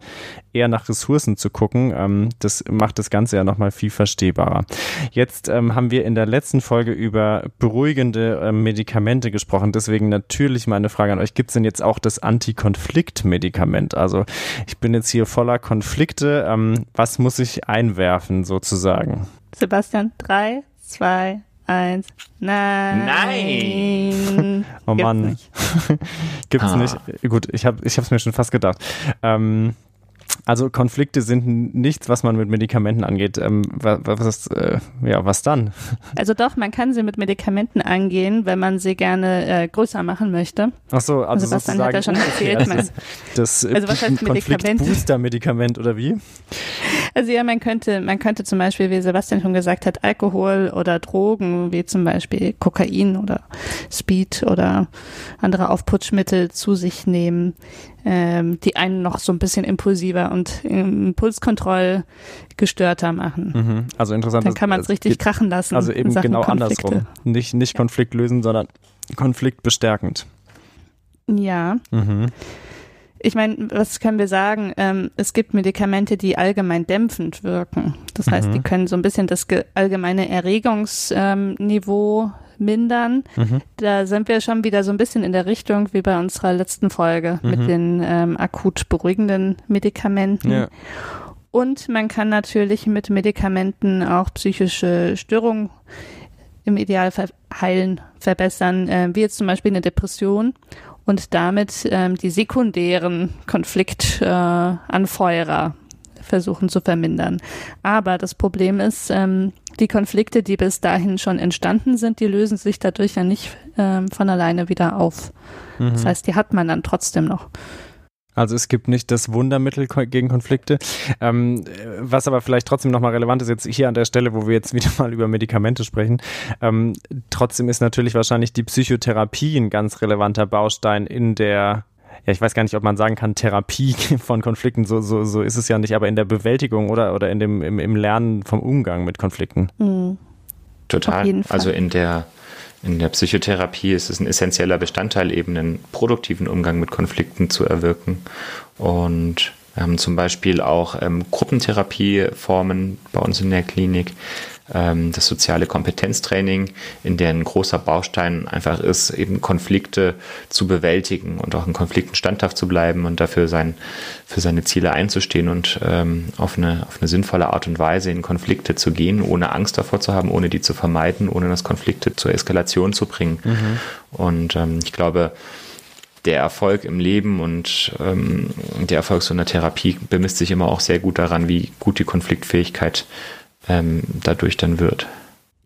eher nach Ressourcen zu gucken. Ähm, das macht das Ganze ja nochmal viel verstehbarer. Jetzt ähm, haben wir in der letzten Folge über beruhigende äh, Medikamente gesprochen. Deswegen natürlich meine Frage an euch, gibt es denn jetzt auch das Antikonflikt-Medikament? Also ich bin jetzt hier voller Konflikte. Ähm, was muss ich einwerfen sozusagen? Sebastian, drei, zwei, eins. Nein. Nein. Oh Gibt's Mann. nicht. Gibt's Ah. nicht. Gut, ich habe ich hab's mir schon fast gedacht. Ähm, Also Konflikte sind nichts, was man mit Medikamenten angeht. Ähm, was, was, äh, ja, was dann? Also doch, man kann sie mit Medikamenten angehen, wenn man sie gerne äh, größer machen möchte. Ach so, also, also was dann hat er schon erzählt. Okay, das, das äh, also was heißt Medikament? Booster-Medikament oder wie? Also ja, man könnte, man könnte zum Beispiel, wie Sebastian schon gesagt hat, Alkohol oder Drogen, wie zum Beispiel Kokain oder Speed oder andere Aufputschmittel zu sich nehmen, ähm, die einen noch so ein bisschen impulsiver und Impulskontroll gestörter machen. Mhm. Also interessant. Dann kann man es richtig krachen lassen. Also eben genau Konflikte. andersrum. Nicht, nicht Konflikt lösen, sondern Konflikt bestärkend. Ja. Mhm. Ich meine, was können wir sagen? Ähm, es gibt Medikamente, die allgemein dämpfend wirken. Das heißt, mhm. die können so ein bisschen das allgemeine Erregungsniveau ähm, mindern. Mhm. Da sind wir schon wieder so ein bisschen in der Richtung wie bei unserer letzten Folge mhm. mit den ähm, akut beruhigenden Medikamenten. Ja. Und man kann natürlich mit Medikamenten auch psychische Störungen im Idealfall heilen, verbessern, äh, wie jetzt zum Beispiel eine Depression und damit ähm, die sekundären Konfliktanfeuerer äh, versuchen zu vermindern. Aber das Problem ist, ähm, die Konflikte, die bis dahin schon entstanden sind, die lösen sich dadurch ja nicht ähm, von alleine wieder auf. Mhm. Das heißt, die hat man dann trotzdem noch. Also es gibt nicht das Wundermittel gegen Konflikte. Ähm, was aber vielleicht trotzdem nochmal relevant ist, jetzt hier an der Stelle, wo wir jetzt wieder mal über Medikamente sprechen, ähm, trotzdem ist natürlich wahrscheinlich die Psychotherapie ein ganz relevanter Baustein in der ja, ich weiß gar nicht, ob man sagen kann, Therapie von Konflikten, so, so, so ist es ja nicht, aber in der Bewältigung oder, oder in dem, im, im Lernen vom Umgang mit Konflikten. Mhm. Total. Also in der, in der Psychotherapie ist es ein essentieller Bestandteil, eben einen produktiven Umgang mit Konflikten zu erwirken. Und wir haben zum Beispiel auch ähm, Gruppentherapieformen bei uns in der Klinik, das soziale Kompetenztraining, in der ein großer Baustein einfach ist, eben Konflikte zu bewältigen und auch in Konflikten standhaft zu bleiben und dafür sein, für seine Ziele einzustehen und ähm, auf, eine, auf eine sinnvolle Art und Weise in Konflikte zu gehen, ohne Angst davor zu haben, ohne die zu vermeiden, ohne das Konflikte zur Eskalation zu bringen. Mhm. Und ähm, ich glaube, der Erfolg im Leben und ähm, der Erfolg so einer Therapie bemisst sich immer auch sehr gut daran, wie gut die Konfliktfähigkeit ähm, dadurch dann wird.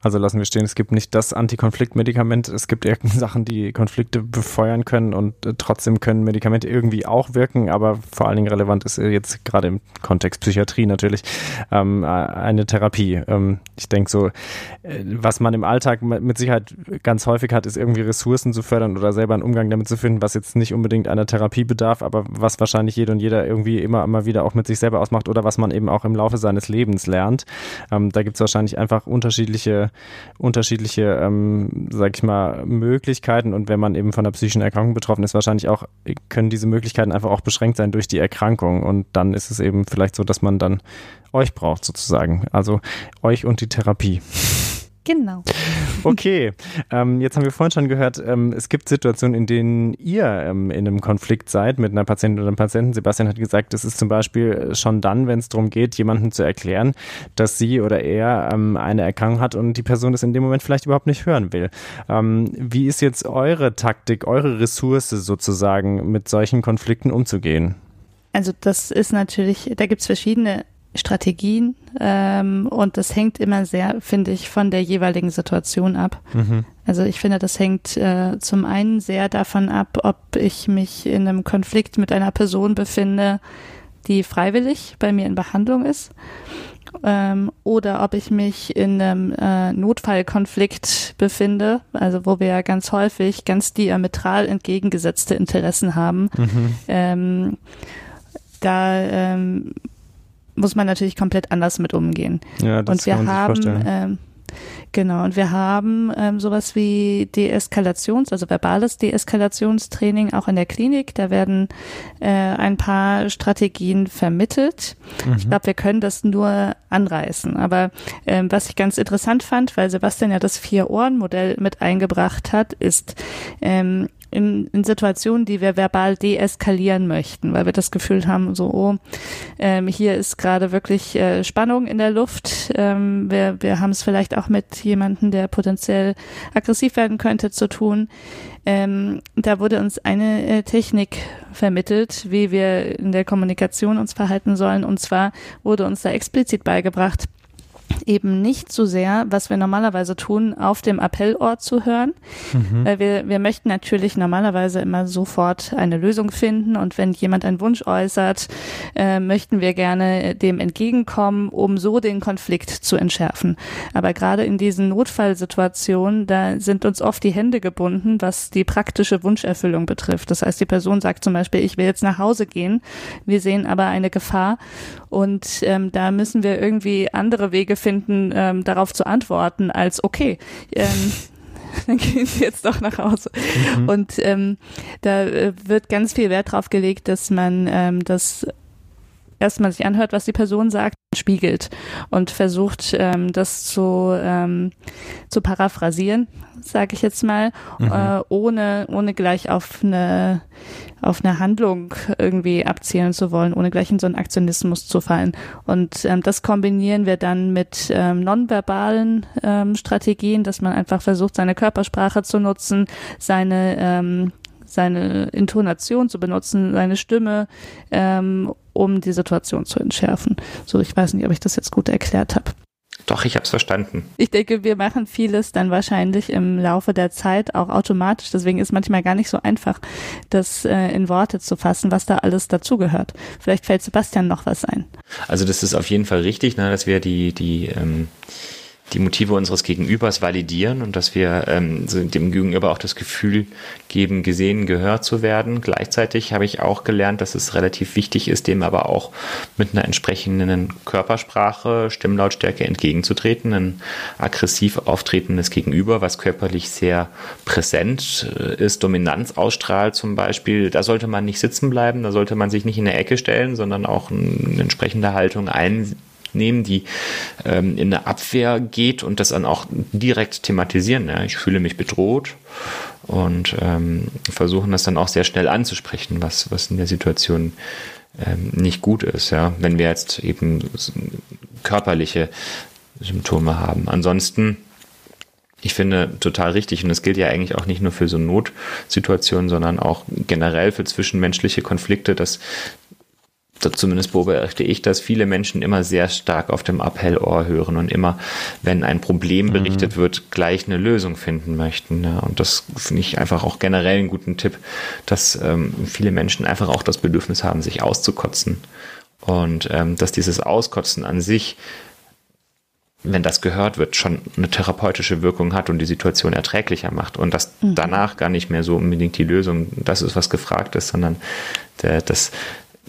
Also lassen wir stehen, es gibt nicht das Antikonfliktmedikament, es gibt irgendeine Sachen, die Konflikte befeuern können und äh, trotzdem können Medikamente irgendwie auch wirken, aber vor allen Dingen relevant ist äh, jetzt gerade im Kontext Psychiatrie natürlich ähm, eine Therapie. Ähm, ich denke so, äh, was man im Alltag mit Sicherheit ganz häufig hat, ist irgendwie Ressourcen zu fördern oder selber einen Umgang damit zu finden, was jetzt nicht unbedingt einer Therapie bedarf, aber was wahrscheinlich jeder und jeder irgendwie immer, immer wieder auch mit sich selber ausmacht oder was man eben auch im Laufe seines Lebens lernt. Ähm, da gibt es wahrscheinlich einfach unterschiedliche unterschiedliche, ähm, sag ich mal, Möglichkeiten. Und wenn man eben von einer psychischen Erkrankung betroffen ist, wahrscheinlich auch, können diese Möglichkeiten einfach auch beschränkt sein durch die Erkrankung. Und dann ist es eben vielleicht so, dass man dann euch braucht sozusagen, also euch und die Therapie. Genau. Okay, ähm, jetzt haben wir vorhin schon gehört, ähm, es gibt Situationen, in denen ihr ähm, in einem Konflikt seid mit einer Patientin oder einem Patienten. Sebastian hat gesagt, es ist zum Beispiel schon dann, wenn es darum geht, jemandem zu erklären, dass sie oder er ähm, eine Erkrankung hat und die Person das in dem Moment vielleicht überhaupt nicht hören will. Ähm, wie ist jetzt eure Taktik, eure Ressource sozusagen, mit solchen Konflikten umzugehen? Also das ist natürlich, da gibt es verschiedene Strategien ähm, und das hängt immer sehr, finde ich, von der jeweiligen Situation ab. Mhm. Also ich finde, das hängt äh, zum einen sehr davon ab, ob ich mich in einem Konflikt mit einer Person befinde, die freiwillig bei mir in Behandlung ist. Ähm, oder ob ich mich in einem äh, Notfallkonflikt befinde, also wo wir ja ganz häufig ganz diametral entgegengesetzte Interessen haben. Mhm. Ähm, da ähm, muss man natürlich komplett anders mit umgehen. Ja, das und wir kann man haben, sich vorstellen. Ähm, Genau, und wir haben ähm, sowas wie Deeskalations-, also verbales Deeskalationstraining auch in der Klinik. Da werden äh, ein paar Strategien vermittelt. Mhm. Ich glaube, wir können das nur anreißen. Aber ähm, was ich ganz interessant fand, weil Sebastian ja das Vier-Ohren-Modell mit eingebracht hat, ist, ähm, in, in Situationen, die wir verbal deeskalieren möchten, weil wir das Gefühl haben, so, oh, ähm, hier ist gerade wirklich äh, Spannung in der Luft. Ähm, wir wir haben es vielleicht auch mit jemandem, der potenziell aggressiv werden könnte, zu tun. Ähm, da wurde uns eine äh, Technik vermittelt, wie wir in der Kommunikation uns verhalten sollen. Und zwar wurde uns da explizit beigebracht, eben nicht so sehr, was wir normalerweise tun, auf dem Appellort zu hören. Mhm. Weil wir, wir möchten natürlich normalerweise immer sofort eine Lösung finden und wenn jemand einen Wunsch äußert, äh, möchten wir gerne dem entgegenkommen, um so den Konflikt zu entschärfen. Aber gerade in diesen Notfallsituationen, da sind uns oft die Hände gebunden, was die praktische Wunscherfüllung betrifft. Das heißt, die Person sagt zum Beispiel, ich will jetzt nach Hause gehen, wir sehen aber eine Gefahr und ähm, da müssen wir irgendwie andere Wege finden, ähm, darauf zu antworten, als okay. Ähm, dann gehen sie jetzt doch nach Hause. Mhm. Und ähm, da äh, wird ganz viel Wert drauf gelegt, dass man ähm, das erstmal sich anhört, was die Person sagt, spiegelt und versucht, ähm, das zu, ähm, zu paraphrasieren, sage ich jetzt mal, mhm. äh, ohne, ohne gleich auf eine, auf eine Handlung irgendwie abzielen zu wollen, ohne gleich in so einen Aktionismus zu fallen. Und ähm, das kombinieren wir dann mit ähm, nonverbalen ähm, Strategien, dass man einfach versucht, seine Körpersprache zu nutzen, seine ähm, seine Intonation zu benutzen, seine Stimme, ähm, um die Situation zu entschärfen. So, ich weiß nicht, ob ich das jetzt gut erklärt habe. Doch, ich habe es verstanden. Ich denke, wir machen vieles dann wahrscheinlich im Laufe der Zeit auch automatisch. Deswegen ist manchmal gar nicht so einfach, das äh, in Worte zu fassen, was da alles dazugehört. Vielleicht fällt Sebastian noch was ein. Also das ist auf jeden Fall richtig, ne, dass wir die, die ähm die Motive unseres Gegenübers validieren und dass wir ähm, dem Gegenüber auch das Gefühl geben, gesehen, gehört zu werden. Gleichzeitig habe ich auch gelernt, dass es relativ wichtig ist, dem aber auch mit einer entsprechenden Körpersprache, Stimmlautstärke entgegenzutreten. Ein aggressiv auftretendes Gegenüber, was körperlich sehr präsent äh, ist, Dominanz ausstrahlt zum Beispiel, da sollte man nicht sitzen bleiben, da sollte man sich nicht in der Ecke stellen, sondern auch eine entsprechende Haltung ein nehmen, die ähm, in eine Abwehr geht und das dann auch direkt thematisieren. Ja. Ich fühle mich bedroht und ähm, versuchen das dann auch sehr schnell anzusprechen, was, was in der Situation ähm, nicht gut ist. Ja. Wenn wir jetzt eben körperliche Symptome haben. Ansonsten ich finde total richtig und es gilt ja eigentlich auch nicht nur für so Notsituationen, sondern auch generell für zwischenmenschliche Konflikte, dass zumindest beobachte ich, dass viele Menschen immer sehr stark auf dem Appellohr hören und immer, wenn ein Problem mhm. berichtet mhm. wird, gleich eine Lösung finden möchten. Ja. Und das finde ich einfach auch generell einen guten Tipp, dass ähm, viele Menschen einfach auch das Bedürfnis haben, sich auszukotzen. Und ähm, dass dieses Auskotzen an sich wenn das gehört wird, schon eine therapeutische Wirkung hat und die Situation erträglicher macht und dass mhm. danach gar nicht mehr so unbedingt die Lösung, das ist, was gefragt ist, sondern der, das,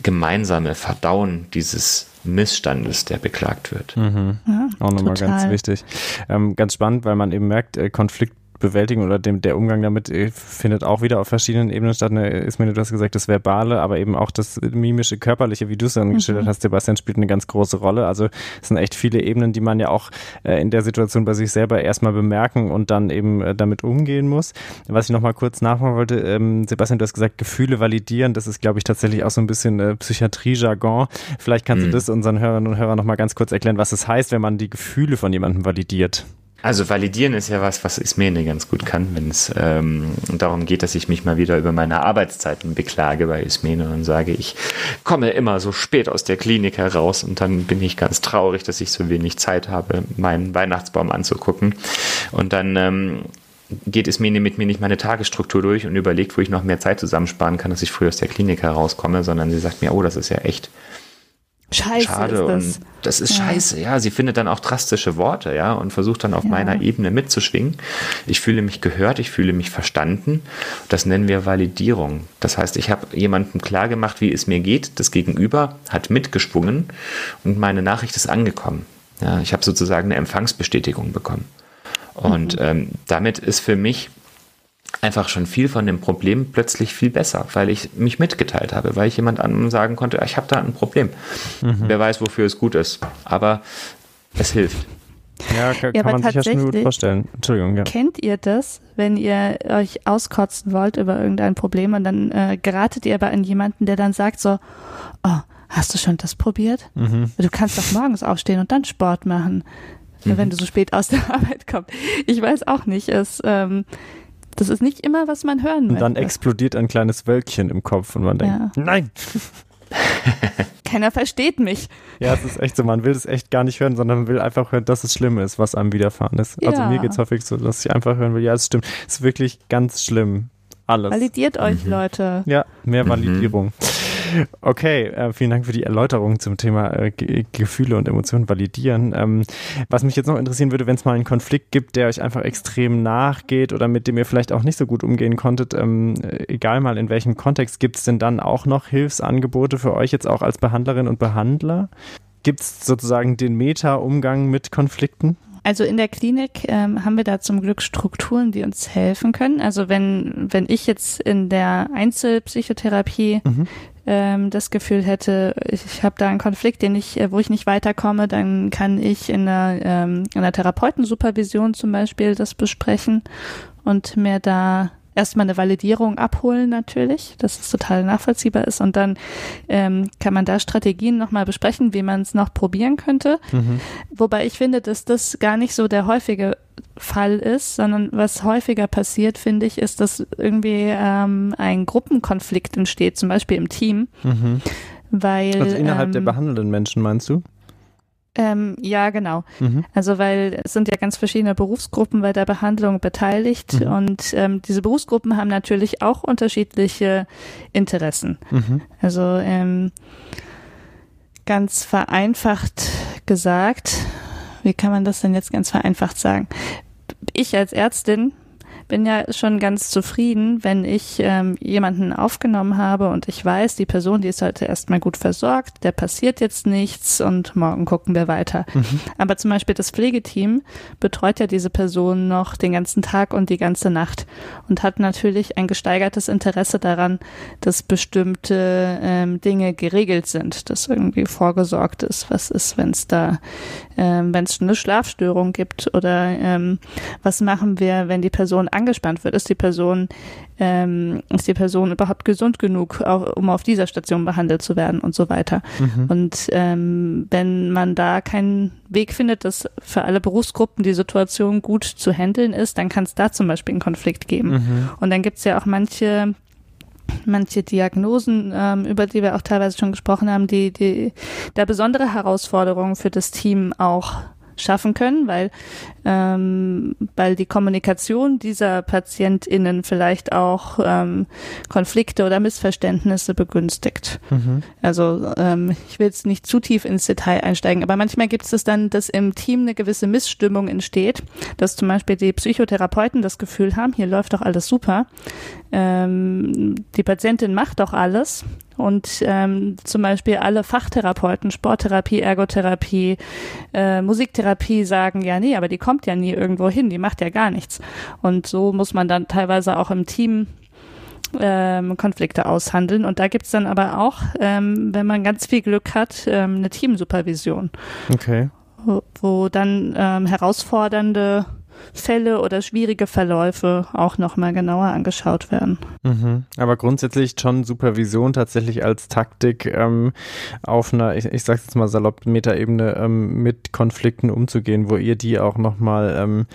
gemeinsame Verdauen dieses Missstandes, der beklagt wird. Mhm. Ja, Auch nochmal ganz wichtig. Ähm, ganz spannend, weil man eben merkt, äh, Konflikt Bewältigung oder dem, der Umgang damit äh, findet auch wieder auf verschiedenen Ebenen statt. Ne, ist mir, du hast gesagt, das Verbale, aber eben auch das mimische, körperliche, wie du es dann mhm. geschildert hast, Sebastian, spielt eine ganz große Rolle. Also es sind echt viele Ebenen, die man ja auch äh, in der Situation bei sich selber erstmal bemerken und dann eben äh, damit umgehen muss. Was ich nochmal kurz nachfragen wollte, ähm, Sebastian, du hast gesagt, Gefühle validieren, das ist, glaube ich, tatsächlich auch so ein bisschen äh, Psychiatrie-Jargon. Vielleicht kannst mhm. du das unseren Hörerinnen und Hörern nochmal ganz kurz erklären, was es das heißt, wenn man die Gefühle von jemandem validiert. Also validieren ist ja was, was Ismene ganz gut kann, wenn es ähm, darum geht, dass ich mich mal wieder über meine Arbeitszeiten beklage bei Ismene und sage, ich komme immer so spät aus der Klinik heraus und dann bin ich ganz traurig, dass ich so wenig Zeit habe, meinen Weihnachtsbaum anzugucken. Und dann ähm, geht Ismene mit mir nicht meine Tagesstruktur durch und überlegt, wo ich noch mehr Zeit zusammensparen kann, dass ich früh aus der Klinik herauskomme, sondern sie sagt mir, oh, das ist ja echt Scheiße schade das. und das ist ja. scheiße, ja. Sie findet dann auch drastische Worte, ja, und versucht dann auf ja. meiner Ebene mitzuschwingen. Ich fühle mich gehört, ich fühle mich verstanden. Das nennen wir Validierung. Das heißt, ich habe jemandem klar gemacht, wie es mir geht. Das Gegenüber hat mitgeschwungen und meine Nachricht ist angekommen. Ja, ich habe sozusagen eine Empfangsbestätigung bekommen. Und mhm. ähm, damit ist für mich einfach schon viel von dem Problem plötzlich viel besser, weil ich mich mitgeteilt habe, weil ich jemand anderem sagen konnte, ich habe da ein Problem. Mhm. Wer weiß, wofür es gut ist, aber es hilft. Ja, kann, ja, kann man sich ja schon gut vorstellen. Entschuldigung, ja. Kennt ihr das, wenn ihr euch auskotzen wollt über irgendein Problem und dann äh, geratet ihr aber an jemanden, der dann sagt so, oh, hast du schon das probiert? Mhm. Du kannst doch morgens aufstehen und dann Sport machen mhm. wenn du so spät aus der Arbeit kommst. Ich weiß auch nicht. Es, ähm, das ist nicht immer, was man hören möchte. Und dann explodiert ein kleines Wölkchen im Kopf und man denkt, ja. nein! Keiner versteht mich. Ja, es ist echt so, man will es echt gar nicht hören, sondern man will einfach hören, dass es schlimm ist, was einem widerfahren ist. Also ja. Also mir geht es häufig so, dass ich einfach hören will, ja, es stimmt. Es ist wirklich ganz schlimm. Alles. Validiert euch, mhm. Leute. Ja, mehr mhm. Validierung. Mhm. Okay, äh, vielen Dank für die Erläuterung zum Thema äh, Gefühle und Emotionen validieren. Ähm, was mich jetzt noch interessieren würde, wenn es mal einen Konflikt gibt, der euch einfach extrem nachgeht oder mit dem ihr vielleicht auch nicht so gut umgehen konntet, ähm, egal mal in welchem Kontext, gibt es denn dann auch noch Hilfsangebote für euch jetzt auch als Behandlerin und Behandler? Gibt es sozusagen den Meta-Umgang mit Konflikten? Also in der Klinik ähm, haben wir da zum Glück Strukturen, die uns helfen können. Also wenn, wenn ich jetzt in der Einzelpsychotherapie mhm ähm, das Gefühl hätte, ich, habe da einen Konflikt, den ich, äh, wo ich nicht weiterkomme, dann kann ich in einer, ähm, in einer Therapeutensupervision zum Beispiel das besprechen und mir da erstmal eine Validierung abholen natürlich, dass es total nachvollziehbar ist und dann ähm, kann man da Strategien nochmal besprechen, wie man es noch probieren könnte. Mhm. Wobei ich finde, dass das gar nicht so der häufige Fall ist, sondern was häufiger passiert, finde ich, ist, dass irgendwie ähm, ein Gruppenkonflikt entsteht, zum Beispiel im Team. Mhm. Weil, also innerhalb ähm, der behandelnden Menschen, meinst du? Ähm, ja, genau. Mhm. Also weil es sind ja ganz verschiedene Berufsgruppen bei der Behandlung beteiligt mhm. und ähm, diese Berufsgruppen haben natürlich auch unterschiedliche Interessen. Mhm. Also ähm, ganz vereinfacht gesagt, wie kann man das denn jetzt ganz vereinfacht sagen? Ich als Ärztin bin ja schon ganz zufrieden, wenn ich ähm, jemanden aufgenommen habe und ich weiß, die Person, die ist heute erstmal gut versorgt, der passiert jetzt nichts und morgen gucken wir weiter. Mhm. Aber zum Beispiel das Pflegeteam betreut ja diese Person noch den ganzen Tag und die ganze Nacht und hat natürlich ein gesteigertes Interesse daran, dass bestimmte ähm, Dinge geregelt sind, dass irgendwie vorgesorgt ist. Was ist, wenn es da, ähm, wenn es eine Schlafstörung gibt oder ähm, was machen wir, wenn die Person angespannt wird, ist die Person, ähm, ist die Person überhaupt gesund genug, auch, um auf dieser Station behandelt zu werden und so weiter. Mhm. Und ähm, wenn man da keinen Weg findet, dass für alle Berufsgruppen die Situation gut zu handeln ist, dann kann es da zum Beispiel einen Konflikt geben. Mhm. Und dann gibt es ja auch manche manche Diagnosen, ähm, über die wir auch teilweise schon gesprochen haben, die, die da besondere Herausforderungen für das Team auch schaffen können, weil, ähm, weil die Kommunikation dieser PatientInnen vielleicht auch ähm, Konflikte oder Missverständnisse begünstigt. Mhm. Also ähm, ich will jetzt nicht zu tief ins Detail einsteigen, aber manchmal gibt es dann, dass im Team eine gewisse Missstimmung entsteht, dass zum Beispiel die Psychotherapeuten das Gefühl haben, hier läuft doch alles super, ähm, die Patientin macht doch alles und ähm, zum Beispiel alle Fachtherapeuten, Sporttherapie, Ergotherapie, äh, Musiktherapie sagen, ja, nee, aber die kommt ja nie irgendwo hin, die macht ja gar nichts. Und so muss man dann teilweise auch im Team ähm, Konflikte aushandeln. Und da gibt's dann aber auch, ähm, wenn man ganz viel Glück hat, ähm, eine Teamsupervision. Okay. Wo, wo dann ähm, herausfordernde Fälle oder schwierige Verläufe auch nochmal genauer angeschaut werden. Mhm. Aber grundsätzlich schon Supervision tatsächlich als Taktik ähm, auf einer, ich, ich sage jetzt mal salopp, Metaebene ähm, mit Konflikten umzugehen, wo ihr die auch nochmal ähm,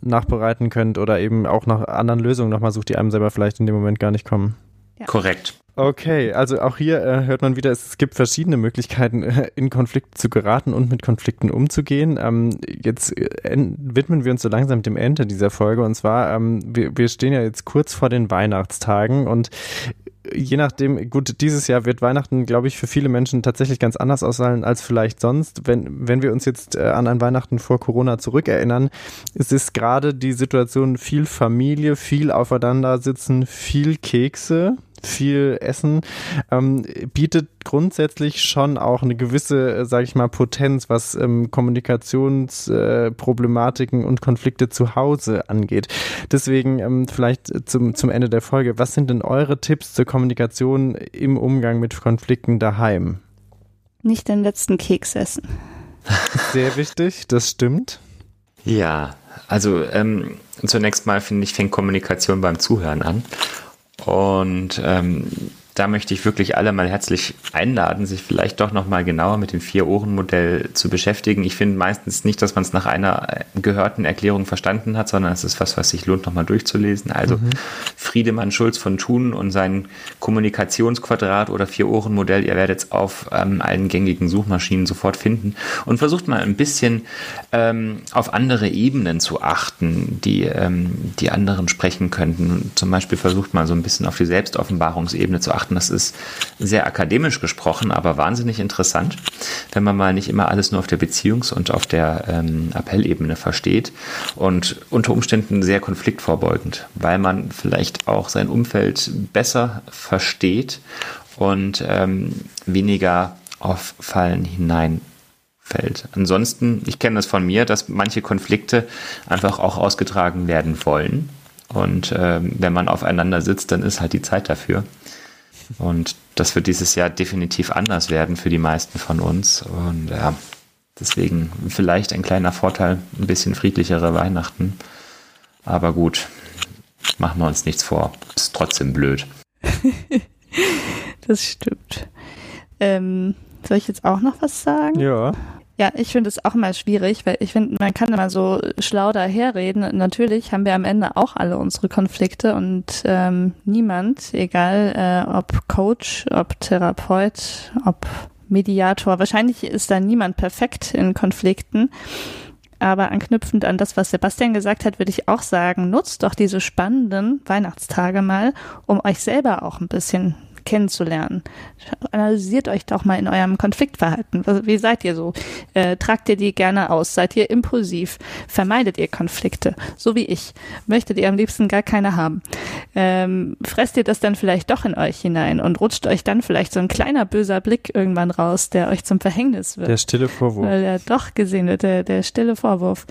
nachbereiten könnt oder eben auch nach anderen Lösungen nochmal sucht, die einem selber vielleicht in dem Moment gar nicht kommen. Ja. Korrekt. Okay, also auch hier äh, hört man wieder, es gibt verschiedene Möglichkeiten, äh, in Konflikte zu geraten und mit Konflikten umzugehen. Ähm, jetzt äh, widmen wir uns so langsam dem Ende dieser Folge und zwar, ähm, wir, wir stehen ja jetzt kurz vor den Weihnachtstagen und je nachdem, gut, dieses Jahr wird Weihnachten, glaube ich, für viele Menschen tatsächlich ganz anders ausfallen als vielleicht sonst. Wenn, wenn wir uns jetzt äh, an ein Weihnachten vor Corona zurückerinnern, es ist gerade die Situation viel Familie, viel aufeinander sitzen, viel Kekse viel Essen, ähm, bietet grundsätzlich schon auch eine gewisse, äh, sage ich mal, Potenz, was ähm, Kommunikationsproblematiken äh, und Konflikte zu Hause angeht. Deswegen ähm, vielleicht zum, zum Ende der Folge, was sind denn eure Tipps zur Kommunikation im Umgang mit Konflikten daheim? Nicht den letzten Keks essen. Sehr wichtig, das stimmt. Ja, also ähm, zunächst mal finde ich, fängt Kommunikation beim Zuhören an. Und ähm, da möchte ich wirklich alle mal herzlich einladen, sich vielleicht doch nochmal genauer mit dem Vier-Ohren-Modell zu beschäftigen. Ich finde meistens nicht, dass man es nach einer gehörten Erklärung verstanden hat, sondern es ist was, was sich lohnt, nochmal durchzulesen. Also mhm. Friedemann Schulz von Thun und sein Kommunikationsquadrat oder Vier-Ohren-Modell, ihr werdet es auf ähm, allen gängigen Suchmaschinen sofort finden und versucht mal ein bisschen ähm, auf andere Ebenen zu achten, die ähm, die anderen sprechen könnten. Zum Beispiel versucht mal so ein bisschen auf die Selbstoffenbarungsebene zu achten betrachten. Das ist sehr akademisch gesprochen, aber wahnsinnig interessant, wenn man mal nicht immer alles nur auf der Beziehungs- und auf der ähm, Appellebene versteht und unter Umständen sehr konfliktvorbeugend, weil man vielleicht auch sein Umfeld besser versteht und ähm, weniger auf Fallen hineinfällt. Ansonsten, ich kenne das von mir, dass manche Konflikte einfach auch ausgetragen werden wollen. Und ähm, wenn man aufeinander sitzt, dann ist halt die Zeit dafür. Und das wird dieses Jahr definitiv anders werden für die meisten von uns. Und ja, deswegen vielleicht ein kleiner Vorteil, ein bisschen friedlichere Weihnachten. Aber gut, machen wir uns nichts vor. Ist trotzdem blöd. das stimmt. Ähm, soll ich jetzt auch noch was sagen? Ja. Ja, ich finde es auch immer schwierig, weil ich finde, man kann immer so schlau daherreden. Natürlich haben wir am Ende auch alle unsere Konflikte und ähm, niemand, egal äh, ob Coach, ob Therapeut, ob Mediator, wahrscheinlich ist da niemand perfekt in Konflikten. Aber anknüpfend an das, was Sebastian gesagt hat, würde ich auch sagen, nutzt doch diese spannenden Weihnachtstage mal, um euch selber auch ein bisschen kennenzulernen. Analysiert euch doch mal in eurem Konfliktverhalten. Wie seid ihr so? Äh, tragt ihr die gerne aus? Seid ihr impulsiv? Vermeidet ihr Konflikte? So wie ich. Möchtet ihr am liebsten gar keine haben? Ähm, fresst ihr das dann vielleicht doch in euch hinein und rutscht euch dann vielleicht so ein kleiner böser Blick irgendwann raus, der euch zum Verhängnis wird? Der stille Vorwurf. Weil er doch gesehen wird, der, der stille Vorwurf.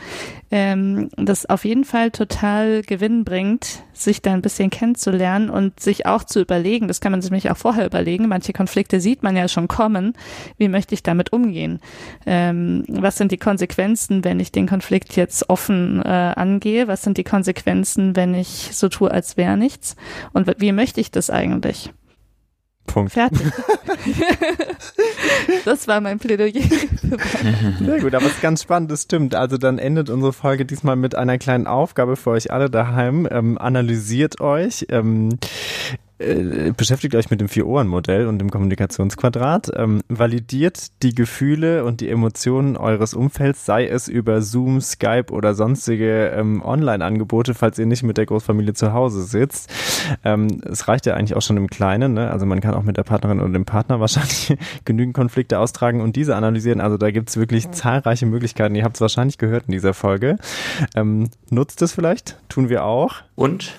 Ähm, das auf jeden Fall total Gewinn bringt, sich da ein bisschen kennenzulernen und sich auch zu überlegen, das kann man sich nämlich auch vorher überlegen, manche Konflikte sieht man ja schon kommen, wie möchte ich damit umgehen? Ähm, was sind die Konsequenzen, wenn ich den Konflikt jetzt offen äh, angehe? Was sind die Konsequenzen, wenn ich so tue, als wäre nichts? Und wie möchte ich das eigentlich? Punkt. Fertig. das war mein Plädoyer. Sehr gut, aber es ist ganz spannend, das stimmt. Also dann endet unsere Folge diesmal mit einer kleinen Aufgabe für euch alle daheim. Ähm, analysiert euch. Ähm, äh, beschäftigt euch mit dem Vier-Ohren-Modell und dem Kommunikationsquadrat, ähm, validiert die Gefühle und die Emotionen eures Umfelds, sei es über Zoom, Skype oder sonstige ähm, Online-Angebote, falls ihr nicht mit der Großfamilie zu Hause sitzt. Ähm, es reicht ja eigentlich auch schon im Kleinen, ne? also man kann auch mit der Partnerin oder dem Partner wahrscheinlich genügend Konflikte austragen und diese analysieren. Also da gibt es wirklich zahlreiche Möglichkeiten. Ihr habt es wahrscheinlich gehört in dieser Folge. Ähm, nutzt es vielleicht, tun wir auch. Und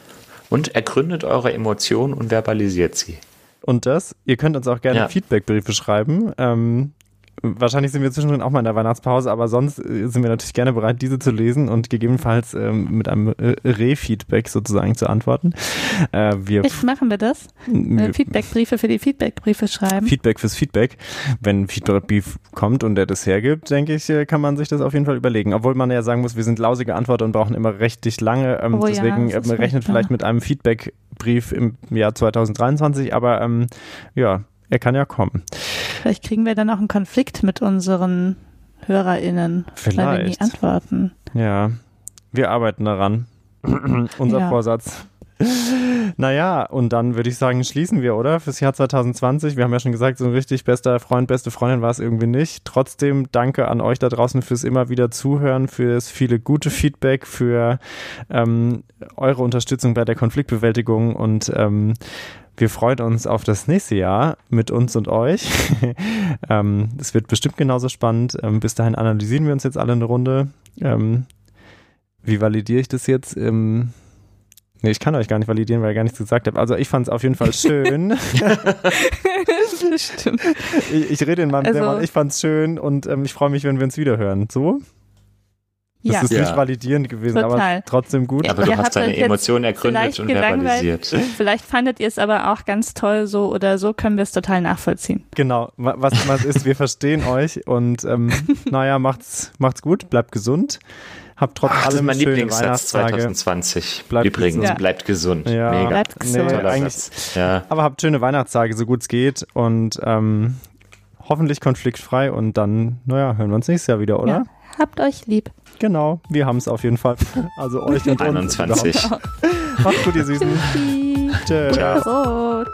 und ergründet eure Emotionen und verbalisiert sie. Und das, ihr könnt uns auch gerne ja. Feedbackbriefe schreiben. Ähm, Wahrscheinlich sind wir zwischendrin auch mal in der Weihnachtspause, aber sonst äh, sind wir natürlich gerne bereit, diese zu lesen und gegebenenfalls ähm, mit einem äh, Re-Feedback sozusagen zu antworten. Äh, wir Echt, machen wir das? Äh, Feedbackbriefe für die Feedbackbriefe schreiben? Feedback fürs Feedback. Wenn ein Feedbackbrief kommt und der das hergibt, denke ich, kann man sich das auf jeden Fall überlegen. Obwohl man ja sagen muss, wir sind lausige Antworten und brauchen immer richtig lange. Ähm, oh, deswegen ja, rechnet vielleicht mit einem Feedbackbrief im Jahr 2023, aber ähm, ja, er kann ja kommen. Vielleicht kriegen wir dann auch einen Konflikt mit unseren HörerInnen, Vielleicht. weil wir nie antworten. Ja, wir arbeiten daran. Unser ja. Vorsatz. Naja, und dann würde ich sagen, schließen wir, oder? Fürs Jahr 2020. Wir haben ja schon gesagt, so ein richtig bester Freund, beste Freundin war es irgendwie nicht. Trotzdem danke an euch da draußen fürs immer wieder Zuhören, fürs viele gute Feedback, für ähm, eure Unterstützung bei der Konfliktbewältigung und ähm, wir freuen uns auf das nächste Jahr mit uns und euch. ähm, es wird bestimmt genauso spannend. Ähm, bis dahin analysieren wir uns jetzt alle eine Runde. Ähm, wie validiere ich das jetzt? Nee, ich kann euch gar nicht validieren, weil ich gar nichts gesagt habe. Also ich fand es auf jeden Fall schön. Stimmt. Ich, ich rede in meinem also, Dämon. Ich fand es schön und ähm, ich freue mich, wenn wir uns wieder hören. So? Das Ja. ist Ja. nicht validierend gewesen, Total. aber trotzdem gut. Ja, aber du Ihr hast habt deine Emotionen ergründet und verbalisiert. Vielleicht fandet ihr es aber auch ganz toll so oder so, können wir es total nachvollziehen. Genau, wa- was immer ist, wir verstehen euch und ähm, naja, macht's, macht's gut, bleibt gesund, hab trotz Ach, allem das ist mein Lieblingssatz 2020. Bleibt Übrigens. Ja. bleibt gesund. Ja. Mega. Bleibt gesund. Nee, ja. Aber habt schöne Weihnachtstage, so gut es geht. Und ähm, hoffentlich konfliktfrei. Und dann, naja, hören wir uns nächstes Jahr wieder, oder? Ja. Habt euch lieb. Genau, wir haben es auf jeden Fall. Also euch und 21. uns. 21. Genau. Macht's gut, ihr Süßen. Tschüss. Ciao. Ciao.